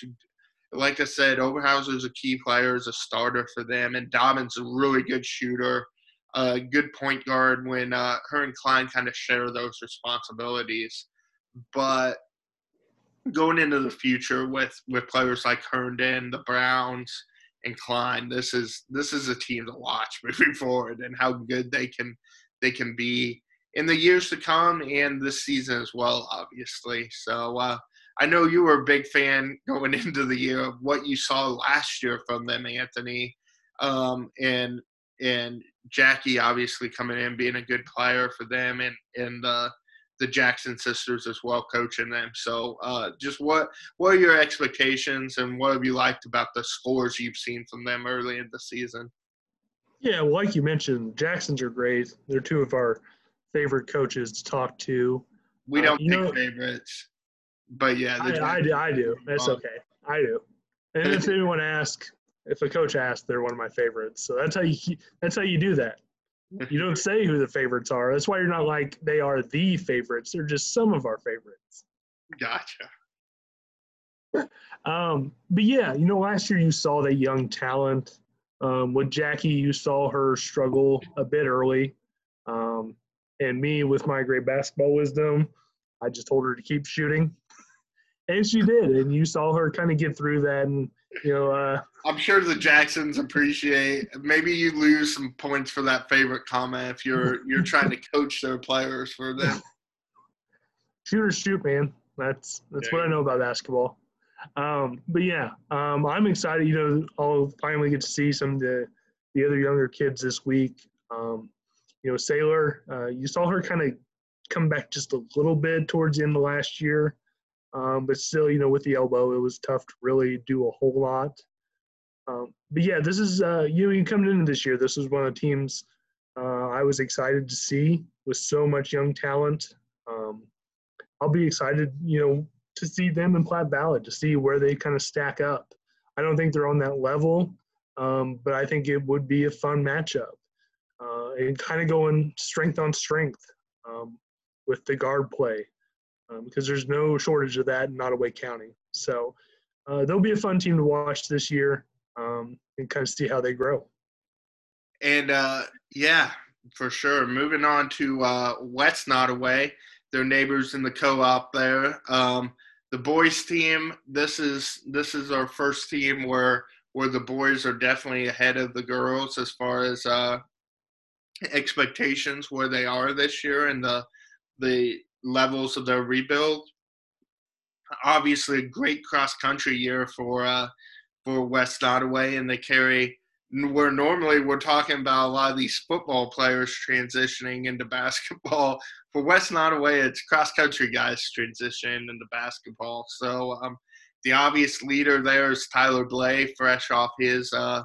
Like I said, Oberhauser is a key player, is a starter for them, and Dobbins a really good shooter, a good point guard when uh, her and Klein kind of share those responsibilities. But going into the future with with players like Herndon, the Browns, and Klein, this is this is a team to watch moving forward and how good they can they can be in the years to come and this season as well, obviously. So uh, I know you were a big fan going into the year of what you saw last year from them, Anthony, um, and and Jackie obviously coming in being a good player for them, and and uh, the Jackson sisters as well coaching them. So uh, just what what are your expectations and what have you liked about the scores you've seen from them early in the season? Yeah, well, like you mentioned, Jacksons are great. They're two of our favorite coaches to talk to. We don't uh, pick know, favorites, but yeah, I, I, do. I do. That's okay. I do. And if anyone asks, if a coach asks, they're one of my favorites. So that's how you that's how you do that. You don't say who the favorites are. That's why you're not like they are the favorites. They're just some of our favorites. Gotcha. Um, but yeah, you know, last year you saw that young talent. Um, with Jackie, you saw her struggle a bit early. Um, and me, with my great basketball wisdom, I just told her to keep shooting, and she did. And you saw her kind of get through that, and you know. Uh, I'm sure the Jacksons appreciate. Maybe you lose some points for that favorite comment if you're you're trying to coach their players for them. Shoot or shoot, man. That's that's what I know about basketball. Um, but yeah, um, I'm excited. You know, I'll finally get to see some of the the other younger kids this week. Um, you know, Sailor, uh, you saw her kind of come back just a little bit towards the end of last year. Um, but still, you know, with the elbow, it was tough to really do a whole lot. Um, but yeah, this is, uh, you know, you coming into this year, this was one of the teams uh, I was excited to see with so much young talent. Um, I'll be excited, you know, to see them in Platte Valley, to see where they kind of stack up. I don't think they're on that level, um, but I think it would be a fun matchup uh, and kind of going strength on strength um, with the guard play um, because there's no shortage of that in Nodaway County. So uh, they'll be a fun team to watch this year um, and kind of see how they grow. And uh, yeah, for sure. Moving on to uh, West Nodaway, their neighbors in the co-op there. Um, the boys team. This is this is our first team where where the boys are definitely ahead of the girls as far as uh, expectations where they are this year and the the levels of their rebuild. Obviously, a great cross country year for uh, for West Nodaway, and they carry where normally we're talking about a lot of these football players transitioning into basketball. For West Nodaway, it's cross country guys transition into basketball. So um, the obvious leader there is Tyler Blay, fresh off his uh,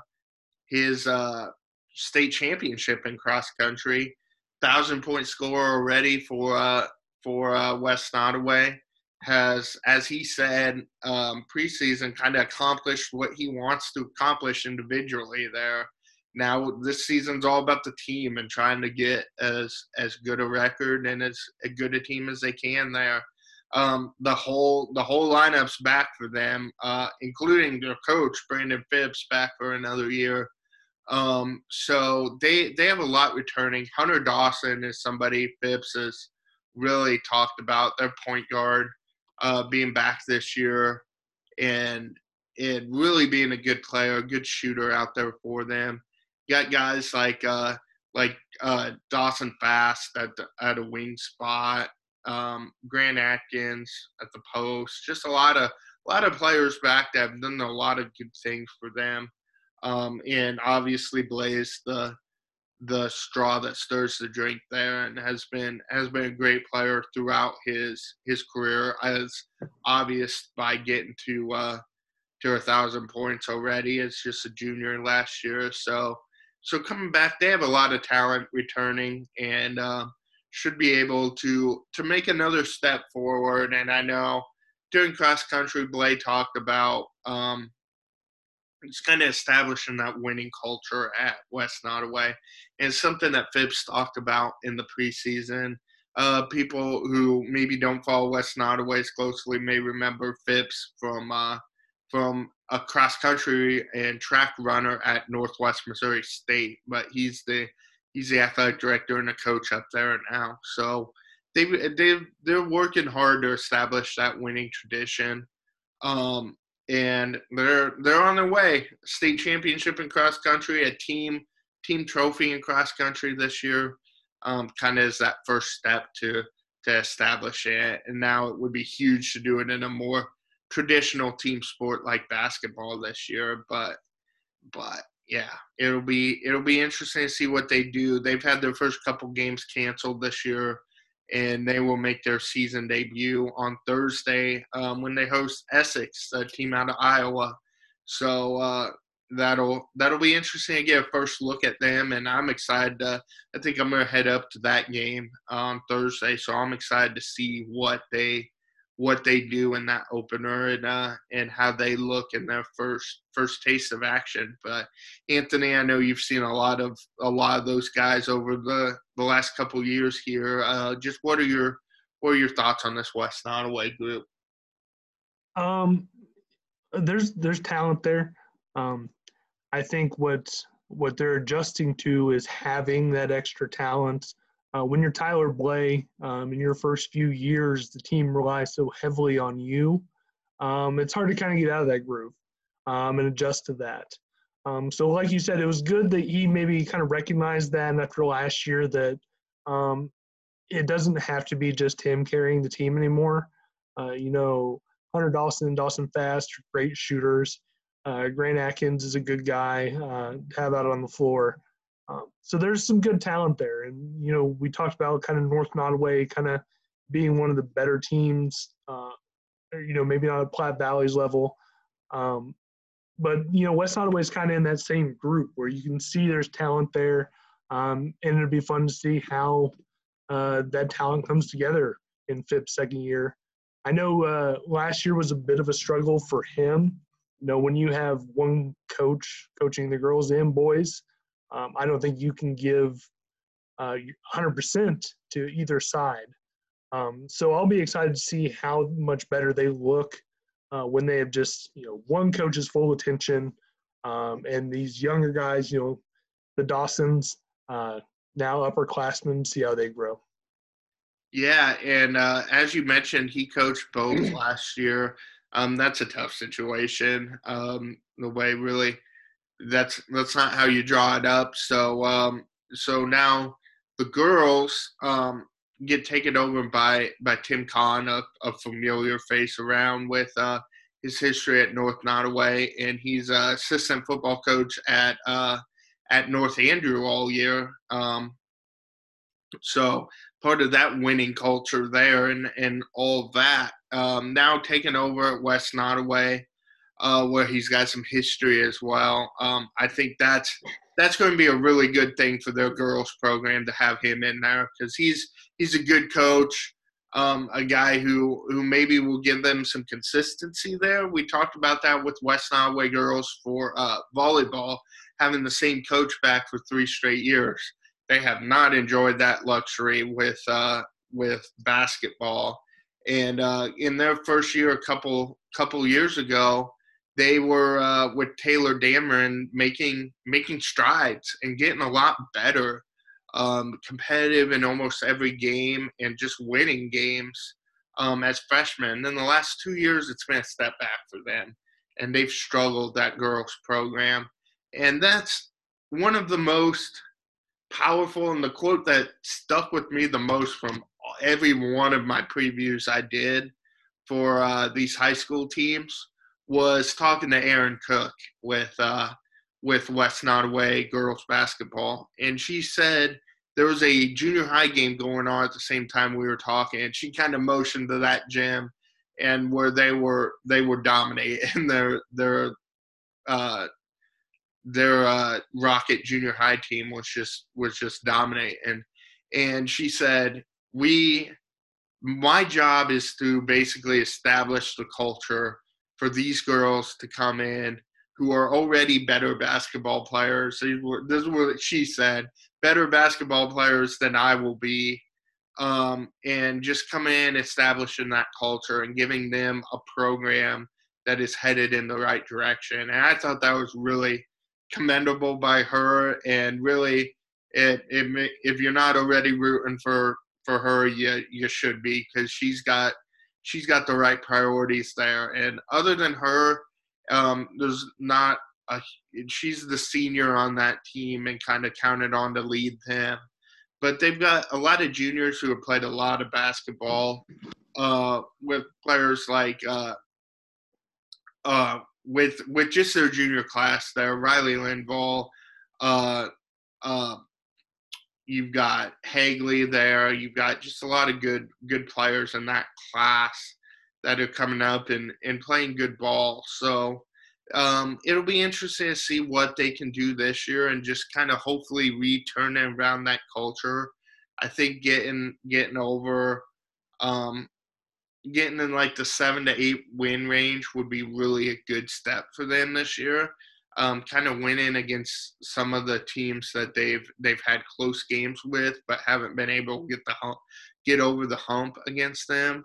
his uh, state championship in cross country. Thousand point scorer already for uh, for uh, West Nodaway has, as he said, um, preseason kind of accomplished what he wants to accomplish individually there. Now this season's all about the team and trying to get as as good a record and as good a team as they can there. Um, the whole the whole lineup's back for them, uh, including their coach Brandon Phipps back for another year. Um, so they they have a lot returning. Hunter Dawson is somebody Phipps has really talked about. Their point guard uh, being back this year and and really being a good player, a good shooter out there for them. You got guys like uh, like uh, Dawson Fast at the, at a wing spot, um, Grant Atkins at the post. Just a lot of a lot of players back that have done a lot of good things for them. Um, and obviously Blaze the the straw that stirs the drink there and has been has been a great player throughout his his career as obvious by getting to uh to a thousand points already as just a junior last year. So so coming back they have a lot of talent returning and uh, should be able to to make another step forward. And i know during cross country blay talked about um it's kind of establishing that winning culture at West Nodaway. And something that Phipps talked about in the preseason. Uh, people who maybe don't follow West Nodaway as closely may remember Phipps from uh, from a cross country and track runner at Northwest Missouri State, but he's the he's the athletic director and a coach up there now. So they they they're working hard to establish that winning tradition. Um, and they're they're on their way. State championship in cross country, a team team trophy in cross country this year, um, kind of is that first step to to establish it. And now it would be huge to do it in a more traditional team sport like basketball this year. But but yeah, it'll be it'll be interesting to see what they do. They've had their first couple games canceled this year and they will make their season debut on Thursday um, when they host Essex, a team out of Iowa. So uh, that'll that'll be interesting to get a first look at them, and I'm excited. To, I think I'm gonna head up to that game on Thursday, so I'm excited to see what they what they do in that opener and uh, and how they look in their first first taste of action. But Anthony, I know you've seen a lot of a lot of those guys over the the last couple years here. Uh, just what are your what are your thoughts on this West Nodaway group? Um, there's there's talent there. Um, I think what what they're adjusting to is having that extra talent uh, when you're Tyler Blay, um, in your first few years, the team relies so heavily on you. Um, it's hard to kind of get out of that groove um, and adjust to that. Um, so, like you said, it was good that he maybe kind of recognized that after last year that um, it doesn't have to be just him carrying the team anymore. Uh, you know, Hunter Dawson and Dawson Fast are great shooters. Uh, Grant Atkins is a good guy. Uh, have out on the floor. Um, so there's some good talent there, and you know we talked about kind of North Nodaway kind of being one of the better teams. Uh, you know, maybe not at Platte Valley's level, um, but you know West Nodaway is kind of in that same group where you can see there's talent there, um, and it'd be fun to see how uh, that talent comes together in Phipps' second year. I know uh, last year was a bit of a struggle for him. You know, when you have one coach coaching the girls and boys, um, I don't think you can give uh, 100% to either side. Um, so I'll be excited to see how much better they look uh, when they have just you know one coach's full attention, um, and these younger guys, you know, the Dawsons, uh, now upperclassmen, see how they grow. Yeah, and uh, as you mentioned, he coached both last year. Um, that's a tough situation. Um, the way really that's that's not how you draw it up. So um, so now the girls um, get taken over by by Tim Kahn, a, a familiar face around with uh, his history at North Nodaway, and he's a assistant football coach at uh, at North Andrew all year. Um, so part of that winning culture there and and all that. Um, now taking over at West Nodaway uh, where he's got some history as well. Um, I think that's that's going to be a really good thing for their girls program to have him in there because he's he's a good coach, um, a guy who who maybe will give them some consistency there. We talked about that with West Nodaway girls for uh, volleyball, having the same coach back for three straight years. They have not enjoyed that luxury with uh, with basketball. And uh, in their first year, a couple couple years ago, they were uh, with Taylor Dameron making making strides and getting a lot better, um, competitive in almost every game and just winning games um, as freshmen. Then the last two years, it's been a step back for them, and they've struggled that girls program, and that's one of the most powerful and the quote that stuck with me the most from every one of my previews I did for uh, these high school teams was talking to Erin Cook with uh, with West Nodaway girls basketball, and she said there was a junior high game going on at the same time we were talking, and she kind of motioned to that gym, and where they were they were dominating their their uh, their uh, Rocket junior high team was just was just dominating, and she said we my job is to basically establish the culture for these girls to come in who are already better basketball players. This is what she said better basketball players than I will be. Um, and just come in, establishing that culture and giving them a program that is headed in the right direction. And I thought that was really commendable by her. And really, it, it if you're not already rooting for for her, you you should be because she's got she's got the right priorities there. And other than her, um, there's not a, she's the senior on that team and kind of counted on to lead them. But they've got a lot of juniors who have played a lot of basketball uh, with players like uh, uh, with with just their junior class there, Riley Linval. Uh, uh, you've got Hagley there. You've got just a lot of good good players in that class that are coming up and, and playing good ball. So um, it'll be interesting to see what they can do this year and just kind of hopefully return around that culture. I think getting getting over um, getting in like the seven to eight win range would be really a good step for them this year. Um, kind of winning against some of the teams that they've they've had close games with, but haven't been able to get the hump, get over the hump against them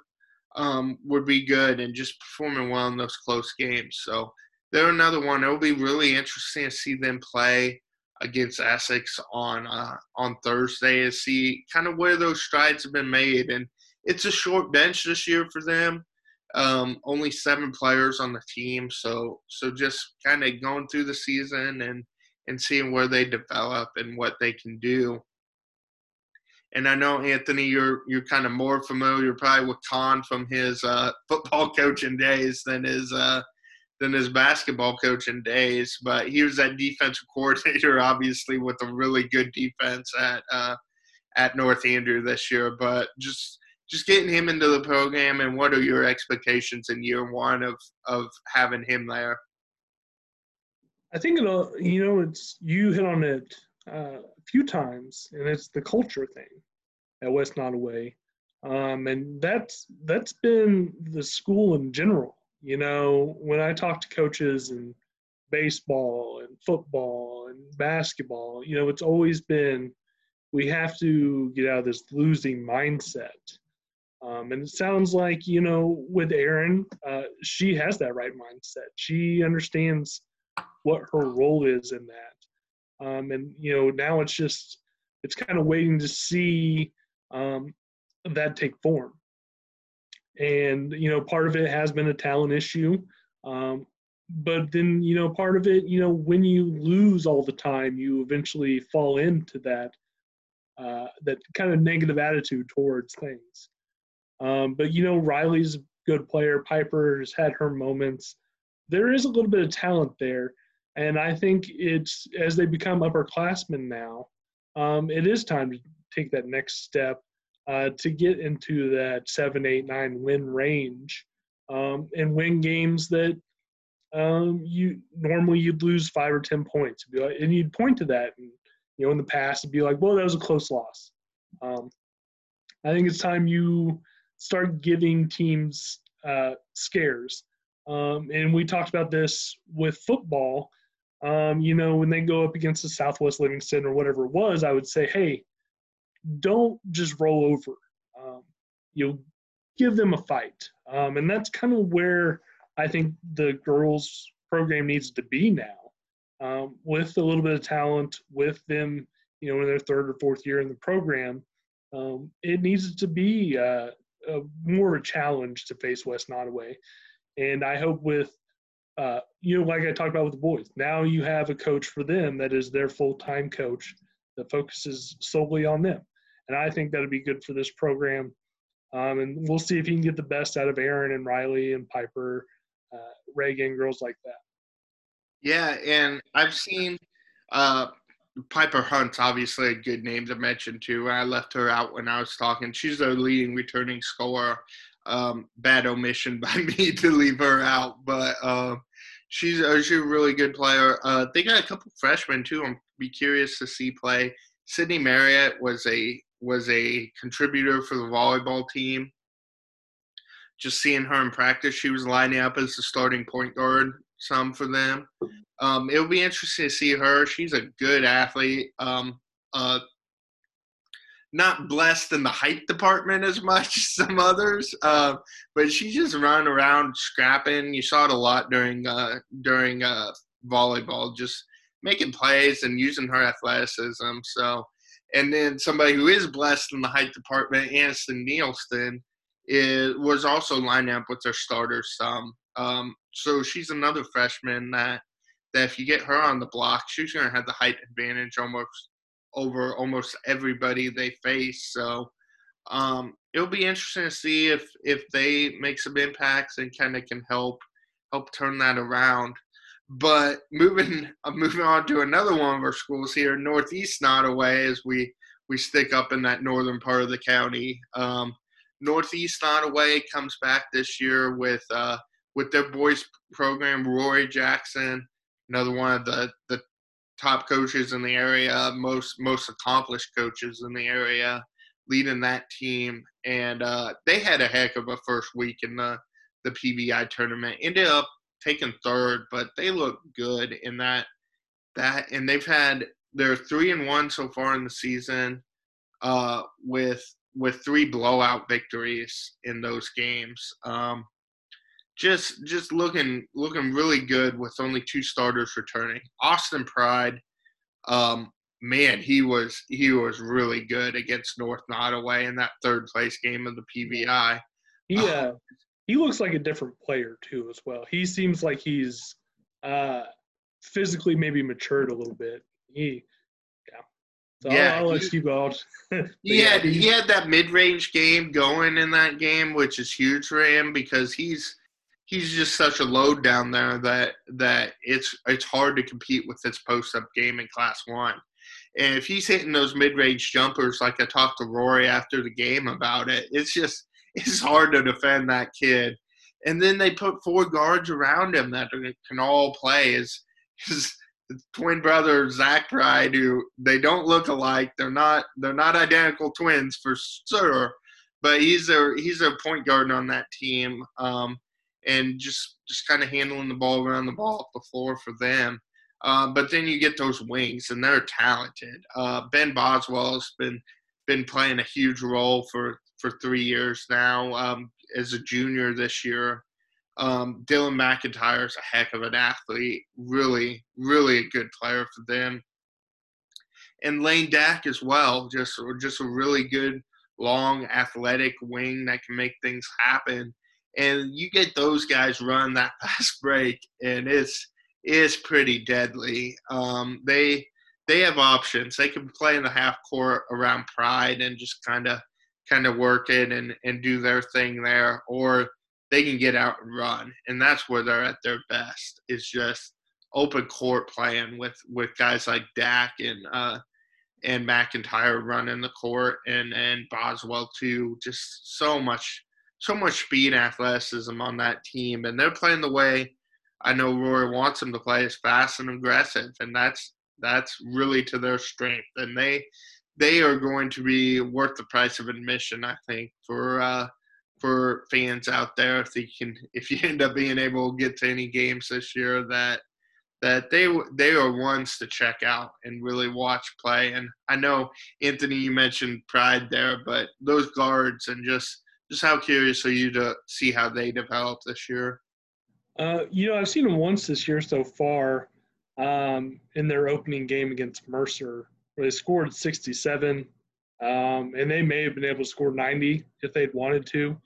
um, would be good, and just performing well in those close games. So they're another one. It'll be really interesting to see them play against Essex on uh, on Thursday and see kind of where those strides have been made. And it's a short bench this year for them. Um, only seven players on the team, so so just kind of going through the season and and seeing where they develop and what they can do. And I know Anthony, you're you're kind of more familiar probably with Con from his uh, football coaching days than his uh, than his basketball coaching days. But he was that defensive coordinator, obviously, with a really good defense at uh, at North Andrew this year. But just just getting him into the program, and what are your expectations in year one of of having him there? I think it'll, you know, it's you hit on it uh, a few times, and it's the culture thing at West Nodaway, um, and that's that's been the school in general you know, when I talk to coaches and baseball and football and basketball, you know, it's always been we have to get out of this losing mindset. Um, and it sounds like, you know, with Erin, uh, she has that right mindset. She understands what her role is in that. Um, and, you know, now it's just, it's kind of waiting to see um, that take form and you know part of it has been a talent issue um, but then you know part of it you know when you lose all the time you eventually fall into that uh, that kind of negative attitude towards things um, but you know riley's a good player piper has had her moments there is a little bit of talent there and i think it's as they become upperclassmen now um, it is time to take that next step uh, to get into that seven, eight, nine win range um, and win games that um, you normally you'd lose five or ten points. And you'd point to that, and you know in the past it'd be like, well, that was a close loss. Um, I think it's time you start giving teams uh, scares. Um, and we talked about this with football. Um, you know, when they go up against the Southwest Livingston or whatever it was, I would say, hey, don't just roll over. Um, you'll give them a fight. Um, and that's kind of where I think the girls program needs to be now. Um, with a little bit of talent, with them, you know, in their third or fourth year in the program, um, it needs to be uh, a, more of a challenge to face West Nodaway. And I hope with, uh, you know, like I talked about with the boys, now you have a coach for them that is their full time coach that focuses solely on them and I think that'd be good for this program. Um, and we'll see if he can get the best out of Erin and Riley and Piper, uh, Reagan, girls like that. Yeah, and I've seen uh, Piper Hunt's obviously a good name to mention too. I left her out when I was talking. She's their leading returning scorer. Um, bad omission by me to leave her out, but uh, she's, uh, she's a really good player. Uh, they got a couple freshmen too. I'm be curious to see play. Sydney Marriott was a was a contributor for the volleyball team. Just seeing her in practice, she was lining up as the starting point guard some for them. Um, it'll be interesting to see her. She's a good athlete. Um, uh, not blessed in the height department as much as some others, uh, but she just run around scrapping. You saw it a lot during uh, during uh, volleyball, just making plays and using her athleticism. So, and then somebody who is blessed in the height department, Aniston Nielsen, is was also lined up with their starters some. Um, so she's another freshman that that if you get her on the block, she's going to have the height advantage almost over almost everybody they face. So um, it'll be interesting to see if if they make some impacts and kind of can help help turn that around. But moving uh, moving on to another one of our schools here, Northeast Nodaway, as we we stick up in that northern part of the county. Um, Northeast Nodaway comes back this year with uh, with their boys program, Rory Jackson, another one of the, the top coaches in the area, most most accomplished coaches in the area, leading that team. And uh, they had a heck of a first week in the the PVI tournament. Ended up taking third, but they look good in that that. And they've had they're three and one so far in the season, uh, with with three blowout victories in those games. Um, just just looking looking really good with only two starters returning. Austin Pride, um, man, he was he was really good against North Nodaway in that third place game of the PVI. Yeah, uh, he looks like a different player too as well. He seems like he's uh, physically maybe matured a little bit. He yeah. So yeah, I'll, I'll let you go. he yeah, had he had that mid range game going in that game, which is huge for him because he's he's just such a load down there that that it's it's hard to compete with his post up game in class one. And if he's hitting those mid range jumpers, like I talked to Rory after the game about it, it's just it's hard to defend that kid. And then they put four guards around him that can all play. His his twin brother Zach Pride, who they don't look alike. They're not they're not identical twins for sure, but he's a he's a point guard on that team. Um, and just just kind of handling the ball around the ball off the floor for them. Uh, but then you get those wings, and they're talented. Uh, ben Boswell has been been playing a huge role for for three years now um, as a junior this year. Um, Dylan McIntyre is a heck of an athlete, really, really a good player for them. And Lane Dack as well, just just a really good, long, athletic wing that can make things happen and you get those guys run that fast break, and it's it's pretty deadly. Um, they they have options. They can play in the half court around Pride and just kind of kind of work it and and do their thing there, or they can get out and run, and that's where they're at their best. It's just open court playing with with guys like Dak and uh, and McIntyre running the court and and Boswell too. Just so much so much speed and athleticism on that team, and they're playing the way I know Rory wants them to play, is fast and aggressive, and that's that's really to their strength, and they they are going to be worth the price of admission, I think, for uh, for fans out there if they can if you end up being able to get to any games this year that that they they are ones to check out and really watch play. And I know Anthony, you mentioned pride there, but those guards and just just how curious are you to see how they develop this year? Uh, you know, I've seen them once this year so far um, in their opening game against Mercer, where they scored 67, um, and they may have been able to score 90 if they'd wanted to.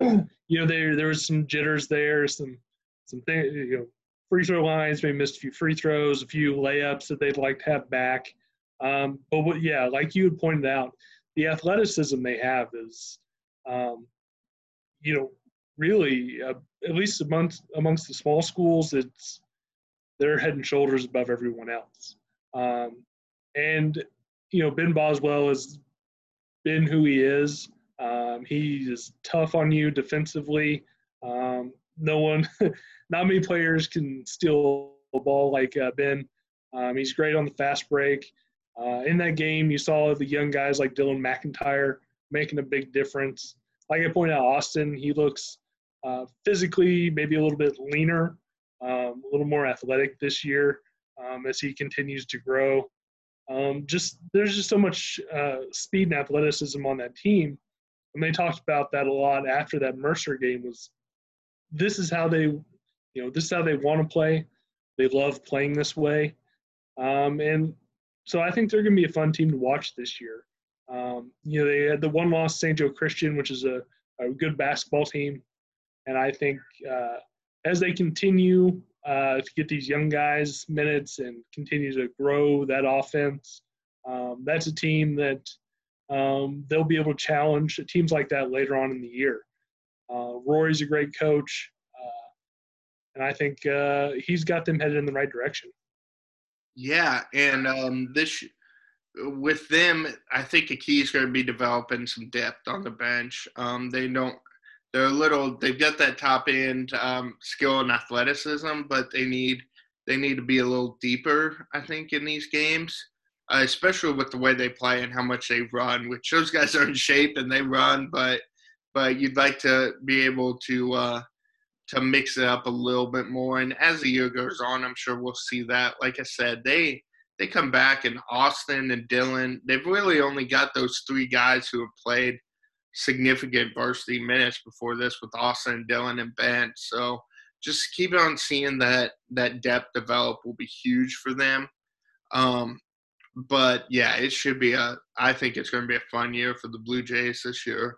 you know, there there was some jitters there, some some things, you know, free throw lines, maybe missed a few free throws, a few layups that they'd like to have back. Um, but what, yeah, like you had pointed out, the athleticism they have is Um, you know, really, uh, at least amongst amongst the small schools, it's they're head and shoulders above everyone else. Um, and you know, Ben Boswell has been who he is. Um, he is tough on you defensively. Um, no one, not many players can steal a ball like uh, Ben. Um, he's great on the fast break. Uh, in that game, you saw the young guys like Dylan McIntyre making a big difference. Like I pointed out, Austin, he looks uh, physically maybe a little bit leaner, um, a little more athletic this year um, as he continues to grow. Um, just there's just so much uh, speed and athleticism on that team, and they talked about that a lot after that Mercer game. Was this is how they, you know, this is how they want to play. They love playing this way, um, and so I think they're going to be a fun team to watch this year. Um, you know, they had the one loss St. Joe Christian, which is a, a good basketball team, and I think uh, as they continue uh, to get these young guys minutes and continue to grow that offense, um, that's a team that um, they'll be able to challenge teams like that later on in the year. Uh, Rory's a great coach, uh, and I think uh, he's got them headed in the right direction. Yeah, and um, this with them, I think the key is going to be developing some depth on the bench. Um, they don't. They're a little. They've got that top end um, skill and athleticism, but they need they need to be a little deeper. I think in these games, uh, especially with the way they play and how much they run. Which those guys are in shape and they run, but but you'd like to be able to uh, to mix it up a little bit more. And as the year goes on, I'm sure we'll see that. Like I said, they they come back and Austin and Dylan, they've really only got those three guys who have played significant varsity minutes before this with Austin, Dylan, and Ben. So just keep on seeing that that depth develop will be huge for them. Um, but yeah, it should be a. I think it's going to be a fun year for the Blue Jays this year.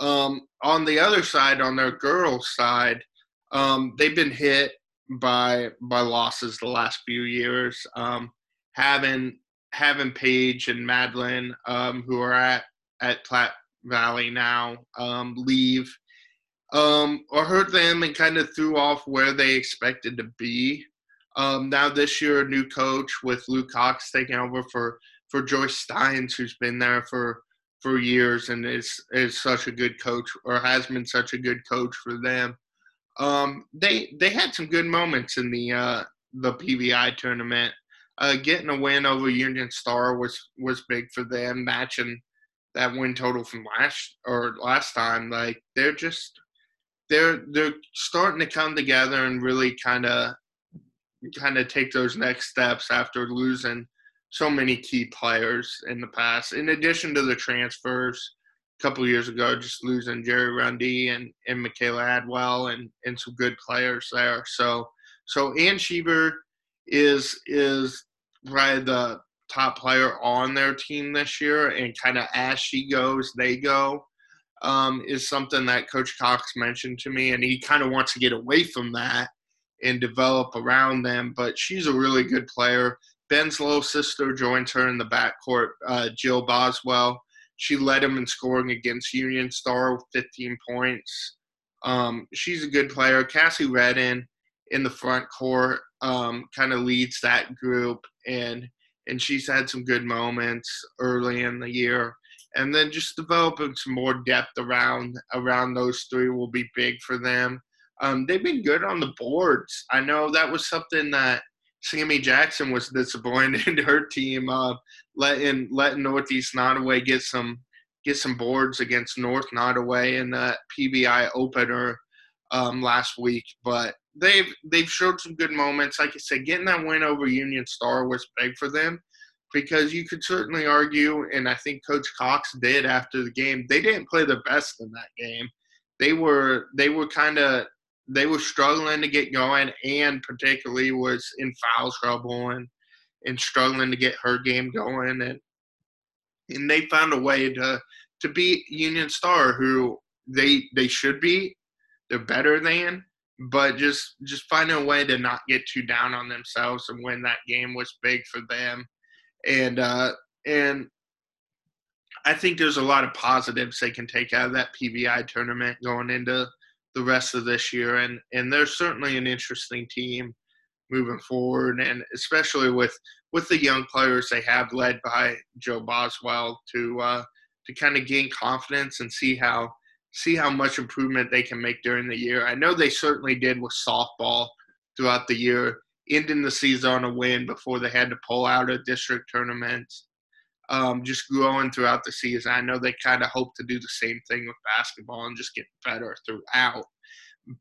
Um, on the other side, on their girls' side, um, they've been hit by by losses the last few years. Um, having having Paige and Madeline, um, who are at at Platte Valley now, um, leave um, or hurt them and kind of threw off where they expected to be. Um, now this year, a new coach with Luke Cox taking over for for Joyce Steins, who's been there for for years and is is such a good coach or has been such a good coach for them. Um, they they had some good moments in the uh, the PVI tournament. Uh, getting a win over Union Star was was big for them, matching that win total from last or last time. Like they're just they're they're starting to come together and really kind of kind of take those next steps after losing so many key players in the past. In addition to the transfers, a couple years ago, just losing Jerry Rundy and, and Michaela Adwell and, and some good players there. So so Ann Sheever is is probably the top player on their team this year, and kind of as she goes, they go. Um, is something that Coach Cox mentioned to me, and he kind of wants to get away from that and develop around them. But she's a really good player. Ben's little sister joins her in the backcourt, uh, Jill Boswell. She led him in scoring against Union Star with 15 points. Um, she's a good player. Cassie Redden in the front court um, kind of leads that group, and and she's had some good moments early in the year. And then just developing some more depth around around those three will be big for them. Um, they've been good on the boards. I know that was something that Sammy Jackson was disappointed in her team, uh, letting letting Northeast Nodaway get some get some boards against North Nodaway in the PVI opener um, last week. But they've they've showed some good moments. Like I said, getting that win over Union Star was big for them because you could certainly argue, and I think Coach Cox did after the game. They didn't play the best in that game. They were they were kind of they were struggling to get going, and particularly was in foul trouble and and struggling to get her game going, and and they found a way to to beat Union Star, who they they should be, they're better than, but just just finding a way to not get too down on themselves and win that game was big for them, and uh, and I think there's a lot of positives they can take out of that PVI tournament going into the rest of this year, and and they're certainly an interesting team moving forward, and especially with with the young players they have, led by Joe Boswell, to uh, to kind of gain confidence and see how see how much improvement they can make during the year. I know they certainly did with softball throughout the year, ending the season on a win before they had to pull out a district tournament. Um, just growing throughout the season. I know they kind of hope to do the same thing with basketball and just get better throughout.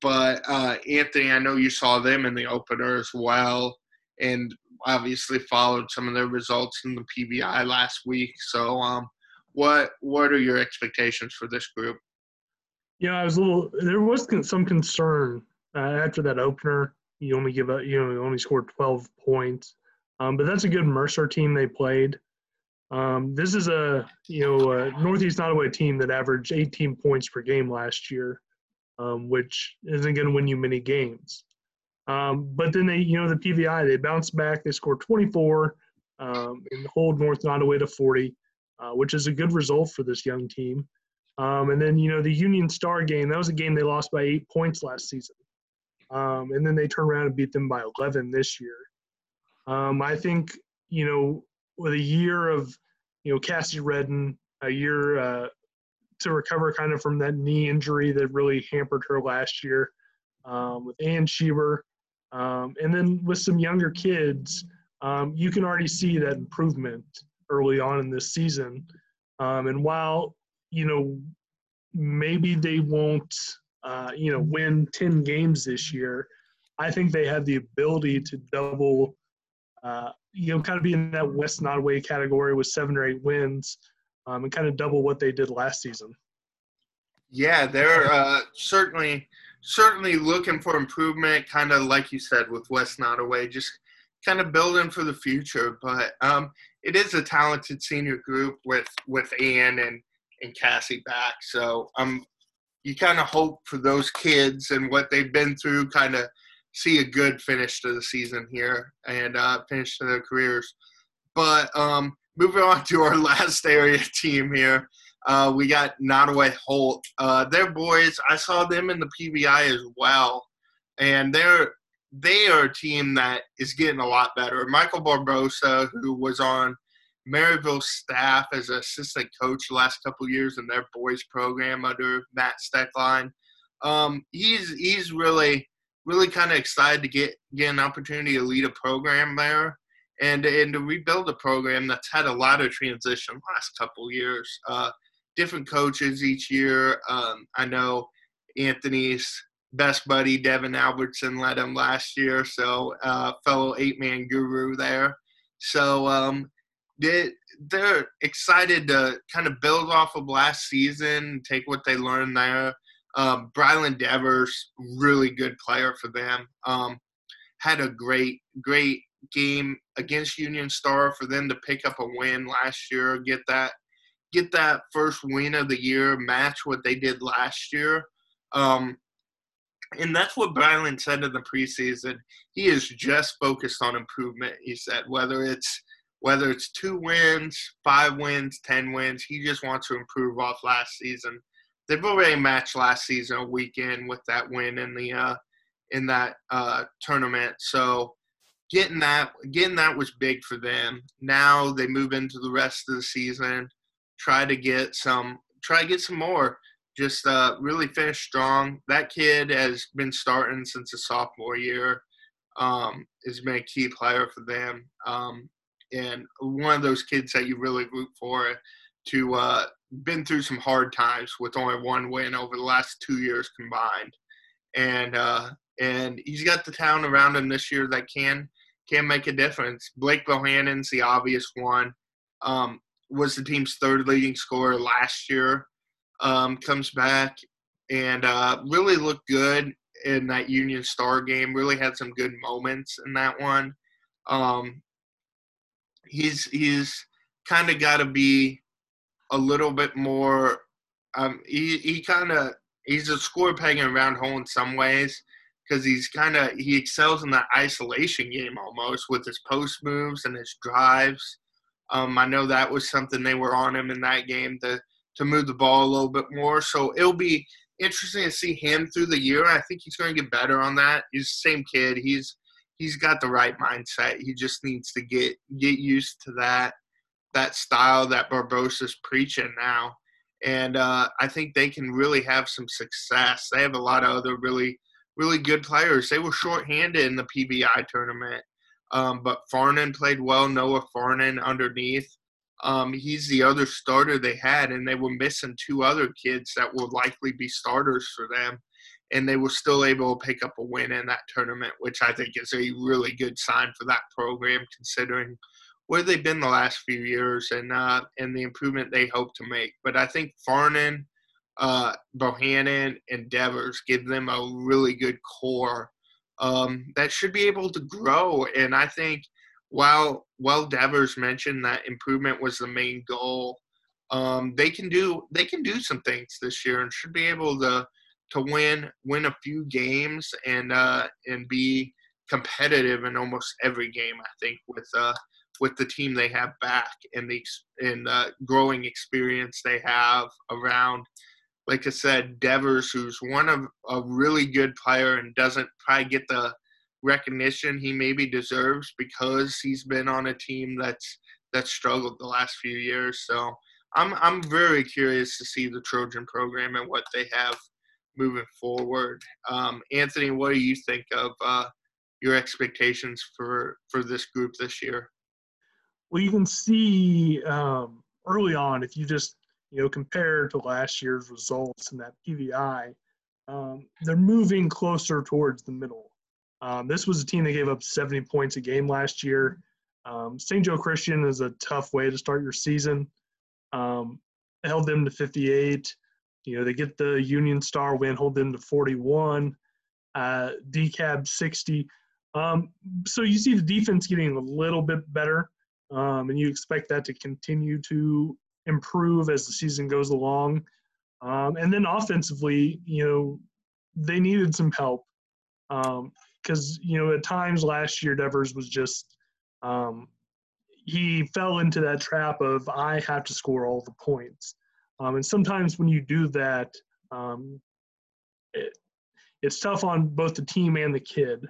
But uh, Anthony, I know you saw them in the opener as well, and obviously followed some of their results in the PVI last week. So, um, what what are your expectations for this group? Yeah, I was a little. There was some concern uh, after that opener. You only give up. You know, you only scored 12 points, um, but that's a good Mercer team they played. Um, this is a you know a Northeast Nodaway team that averaged 18 points per game last year, um, which isn't going to win you many games. Um, but then they, you know, the PVI they bounced back. They scored 24 um, and hold North Nodaway to 40, uh, which is a good result for this young team. Um, and then, you know, the Union Star game, that was a game they lost by eight points last season. Um, and then they turned around and beat them by 11 this year. Um, I think, you know, with a year of, you know, Cassie Redden, a year uh, to recover kind of from that knee injury that really hampered her last year, um, with Ann Schieber, um, and then with some younger kids, um, you can already see that improvement early on in this season. And while you know, maybe they won't, uh, you know, win 10 games this year. I think they have the ability to double, uh, you know, kind of be in that West Nodaway category with seven or eight wins um, and kind of double what they did last season. Yeah, they're uh, certainly certainly looking for improvement, kind of like you said with West Nodaway, just kind of building for the future. But um, it is a talented senior group with with Ann and and Cassie back. So um, you kind of hope for those kids and what they've been through, kind of see a good finish to the season here and uh, finish to their careers. But um, moving on to our last area team here, uh, we got Nodaway Holt. Uh, their boys, I saw them in the PBI as well, and they're they are a team that is getting a lot better. Michael Barbosa, who was on Maryville staff as an assistant coach the last couple years in their boys program under Matt Stoecklein. Um, he's he's really really kind of excited to get get an opportunity to lead a program there and and to rebuild a program that's had a lot of transition last couple years. Uh, different coaches each year. Um, I know Anthony's best buddy Devin Albertson led him last year, so uh, fellow eight man guru there. So um, they they're excited to kind of build off of last season, take what they learned there. Um, Brylan Devers, really good player for them. Um, had a great, great game against Union Star for them to pick up a win last year, get that, get that first win of the year, match what they did last year. Um, and that's what Brylan said in the preseason. He is just focused on improvement. He said whether it's whether it's two wins, five wins, ten wins, he just wants to improve off last season. They've already matched last season a weekend with that win in the uh, in that uh, tournament. So getting that getting that was big for them. Now they move into the rest of the season, try to get some try to get some more. Just uh, really finish strong. That kid has been starting since his sophomore year. Um, has been a key player for them. Um, and one of those kids that you really root for to uh, been through some hard times with only one win over the last two years combined, and uh, and he's got the town around him this year that can can make a difference. Blake Bohannon's the obvious one. Um, was the team's third leading scorer last year. Um, comes back and uh, really looked good in that Union Star game. Really had some good moments in that one. Um, he's he's kind of got to be a little bit more. Um, he he kind of he's a score pegging around hole in some ways because he's kind of he excels in that isolation game almost with his post moves and his drives. Um, I know that was something they were on him in that game to to move the ball a little bit more. So it'll be interesting to see him through the year. I think he's going to get better on that. He's the same kid. He's he's got the right mindset. He just needs to get get used to that that style that Barbosa's preaching now. And uh, I think they can really have some success. They have a lot of other really really good players. They were shorthanded in the PBI tournament. Um, but Farnan played well. Noah Farnan underneath. Um, he's the other starter they had, and they were missing two other kids that will likely be starters for them. And they were still able to pick up a win in that tournament, which I think is a really good sign for that program, considering where they've been the last few years and uh, and the improvement they hope to make. But I think Farnan, uh, Bohannon, and Devers give them a really good core um, that should be able to grow. And I think while while Devers mentioned that improvement was the main goal, um, they can do they can do some things this year and should be able to to win win a few games and uh, and be competitive in almost every game. I think with uh, with the team they have back and the and the growing experience they have around like I said, Devers, who's one of a really good player and doesn't probably get the recognition he maybe deserves because he's been on a team that's that's struggled the last few years. So I'm I'm very curious to see the Trojan program and what they have moving forward. Um, Anthony, what do you think of uh, your expectations for for this group this year? Well, you can see um, early on if you just you know, compare to last year's results in that PVI, um, they're moving closer towards the middle. Um, this was a team that gave up 70 points a game last year. Um, St. Joe Christian is a tough way to start your season. Um, held them to 58. You know, they get the Union Star win, hold them to 41. Uh, DeKalb 60. Um, so you see the defense getting a little bit better, um, and you expect that to continue to improve as the season goes along. Um, and then offensively, you know, they needed some help because, um, you know, at times last year, Devers was just, um, he fell into that trap of, I have to score all the points. Um, and sometimes when you do that, um, it, it's tough on both the team and the kid.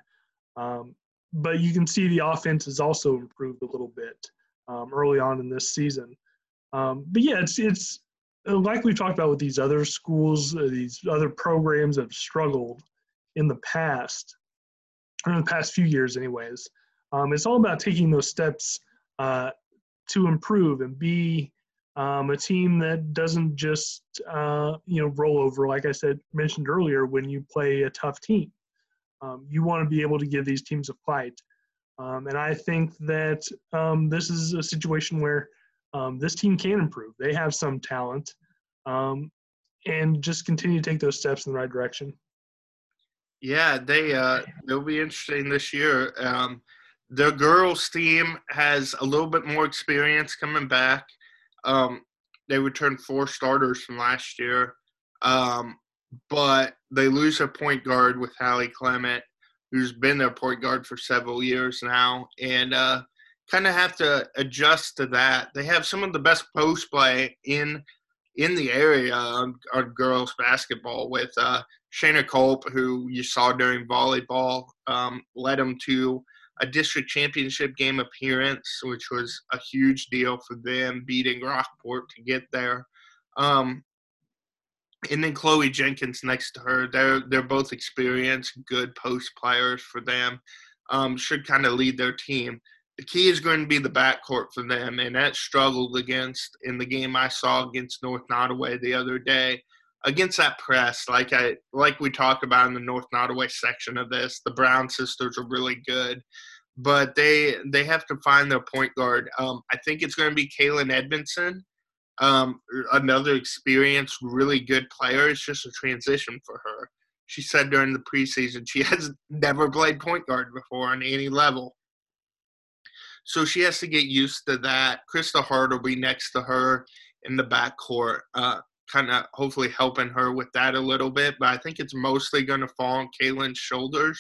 Um, but you can see the offense has also improved a little bit early on in this season. Um, but yeah, it's it's uh, like we've talked about with these other schools, uh, these other programs that have struggled in the past, or in the past few years, anyways. Um, it's all about taking those steps uh, to improve and be um, a team that doesn't just uh, you know roll over. Like I said, mentioned earlier, when you play a tough team, um, you want to be able to give these teams a fight. Um, and I think that um, this is a situation where um, this team can improve. They have some talent, um, and just continue to take those steps in the right direction. Yeah, they uh, they'll be interesting this year. The girls team has a little bit more experience coming back. Um, they returned four starters from last year, um, but they lose a point guard with Hallie Clement, who's been their point guard for several years now, and uh, kind of have to adjust to that. They have some of the best post play in in the area on, girls basketball with uh, Shayna Culp, who you saw during volleyball, um, led them to a district championship game appearance, which was a huge deal for them, beating Rockport to get there. Um, and then Chloe Jenkins next to her. They're they're both experienced, good post players for them. Um, should kind of lead their team the key is going to be the backcourt for them, and that struggled against in the game I saw against North Nodaway the other day. Against that press, like I like we talked about in the North Nodaway section of this, the Brown sisters are really good, but they they have to find their point guard. Um, I think it's going to be Kaylin Edmondson, um, another experienced, really good player. It's just a transition for her. She said during the preseason she has never played point guard before on any level so she has to get used to that. Krista Hart will be next to her in the backcourt, uh, kind of hopefully helping her with that a little bit. But I think it's mostly going to fall on Kaylin's shoulders.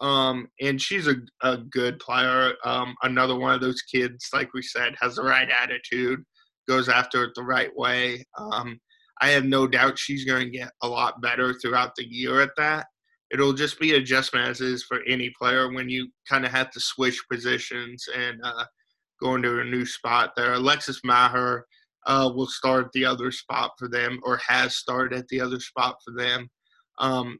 Um, and she's a, a good player. Um, another one of those kids, like we said, has the right attitude, goes after it the right way. Um, I have no doubt she's going to get a lot better throughout the year at that. It'll just be adjustment as is for any player when you kind of have to switch positions and uh, go into a new spot there. Alexis Maher uh, will start the other spot for them or has started at the other spot for them. Um,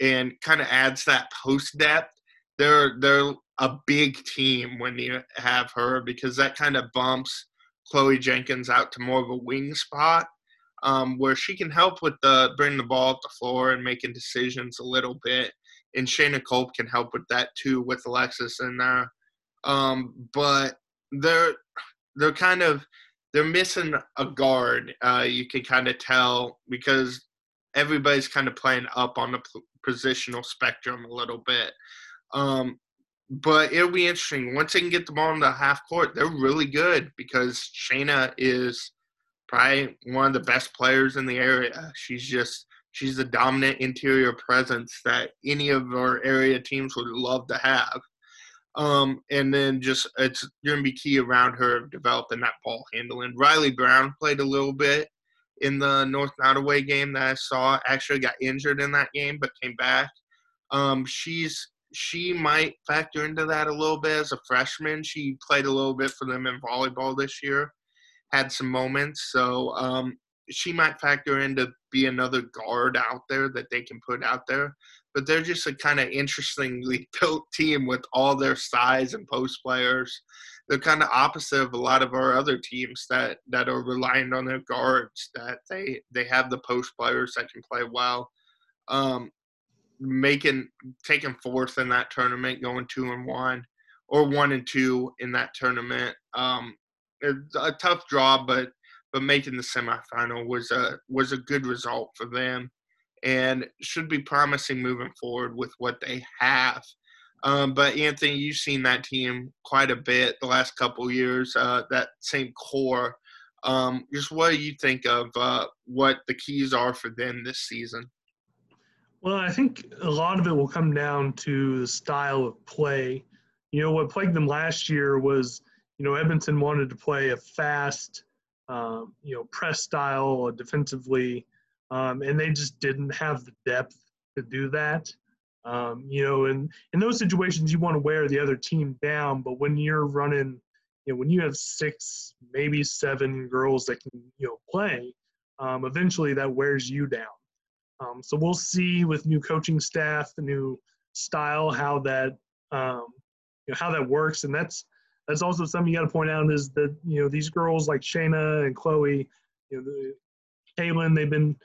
and kind of adds that post depth. They're they're a big team when you have her because that kind of bumps Chloe Jenkins out to more of a wing spot um, where she can help with the bring the ball up the floor and making decisions a little bit. And Shayna Culp can help with that too with Alexis in there. Um, but they're they're kind of they're missing a guard. Uh, you can kind of tell because everybody's kind of playing up on the positional spectrum a little bit. Um, but it'll be interesting once they can get the ball in the half court. They're really good because Shayna is probably one of the best players in the area. She's just she's a dominant interior presence that any of our area teams would love to have. Um, and then just it's going to be key around her developing that ball handling. Riley Brown played a little bit in the North Nodaway game that I saw. Actually, got injured in that game, but came back. Um, she's she might factor into that a little bit as a freshman. She played a little bit for them in volleyball this year, had some moments, so um, she might factor in to be another guard out there that they can put out there. But they're just a kind of interestingly built team with all their size and post players they're kind of opposite of a lot of our other teams that that are relying on their guards. That they they have the post players that can play well. Um, making taking fourth in that tournament, going two and one, or one and two in that tournament. Um, a tough draw, but but making the semifinal was a was a good result for them, and should be promising moving forward with what they have um, but Anthony, you've seen that team quite a bit the last couple years. Uh, that same core. Um, just what do you think of uh, what the keys are for them this season? Well, I think a lot of it will come down to the style of play. You know, what plagued them last year was, you know, Edmonton wanted to play a fast, um, you know, press style defensively, um, and they just didn't have the depth to do that. Um, you know, and in those situations, you want to wear the other team down. But when you're running, you know, when you have six, maybe seven girls that can, you know, play, um, eventually that wears you down. Um, so we'll see with new coaching staff, the new style, how that, um, you know, how that works. And that's that's also something you got to point out is that you know these girls like Shayna and Chloe, you know, Kaylin, they've been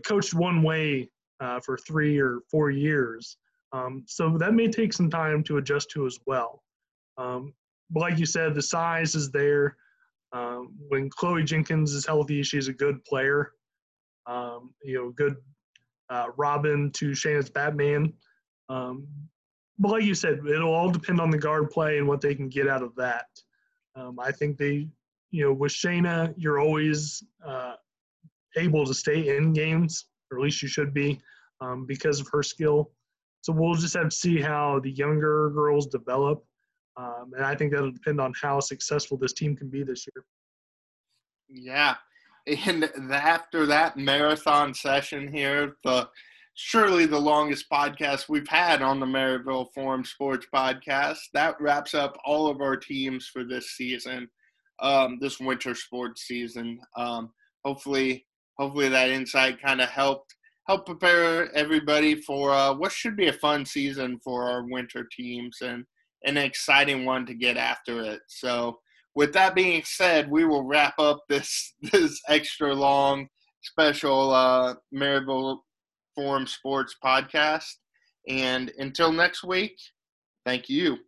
coached one way uh, for three or four years. Um, so that may take some time to adjust to as well. Um, but like you said, the size is there. Um, when Chloe Jenkins is healthy, she's a good player. Um, you know, good uh, Robin to Shayna's Batman. Um, but like you said, it'll all depend on the guard play and what they can get out of that. Um, I think they, you know, with Shayna, you're always uh, able to stay in games, or at least you should be um, because of her skill. So we'll just have to see how the younger girls develop. Um, and I think that'll depend on how successful this team can be this year. Yeah. And after that marathon session here, the surely the longest podcast we've had on the Maryville Forum Sports Podcast, that wraps up all of our teams for this season, um, this winter sports season. Um, hopefully, hopefully that insight kind of helped help prepare everybody for uh, what should be a fun season for our winter teams and an exciting one to get after it. So, with that being said, we will wrap up this this extra long special uh, Maryville Forum Sports podcast. And until next week, thank you.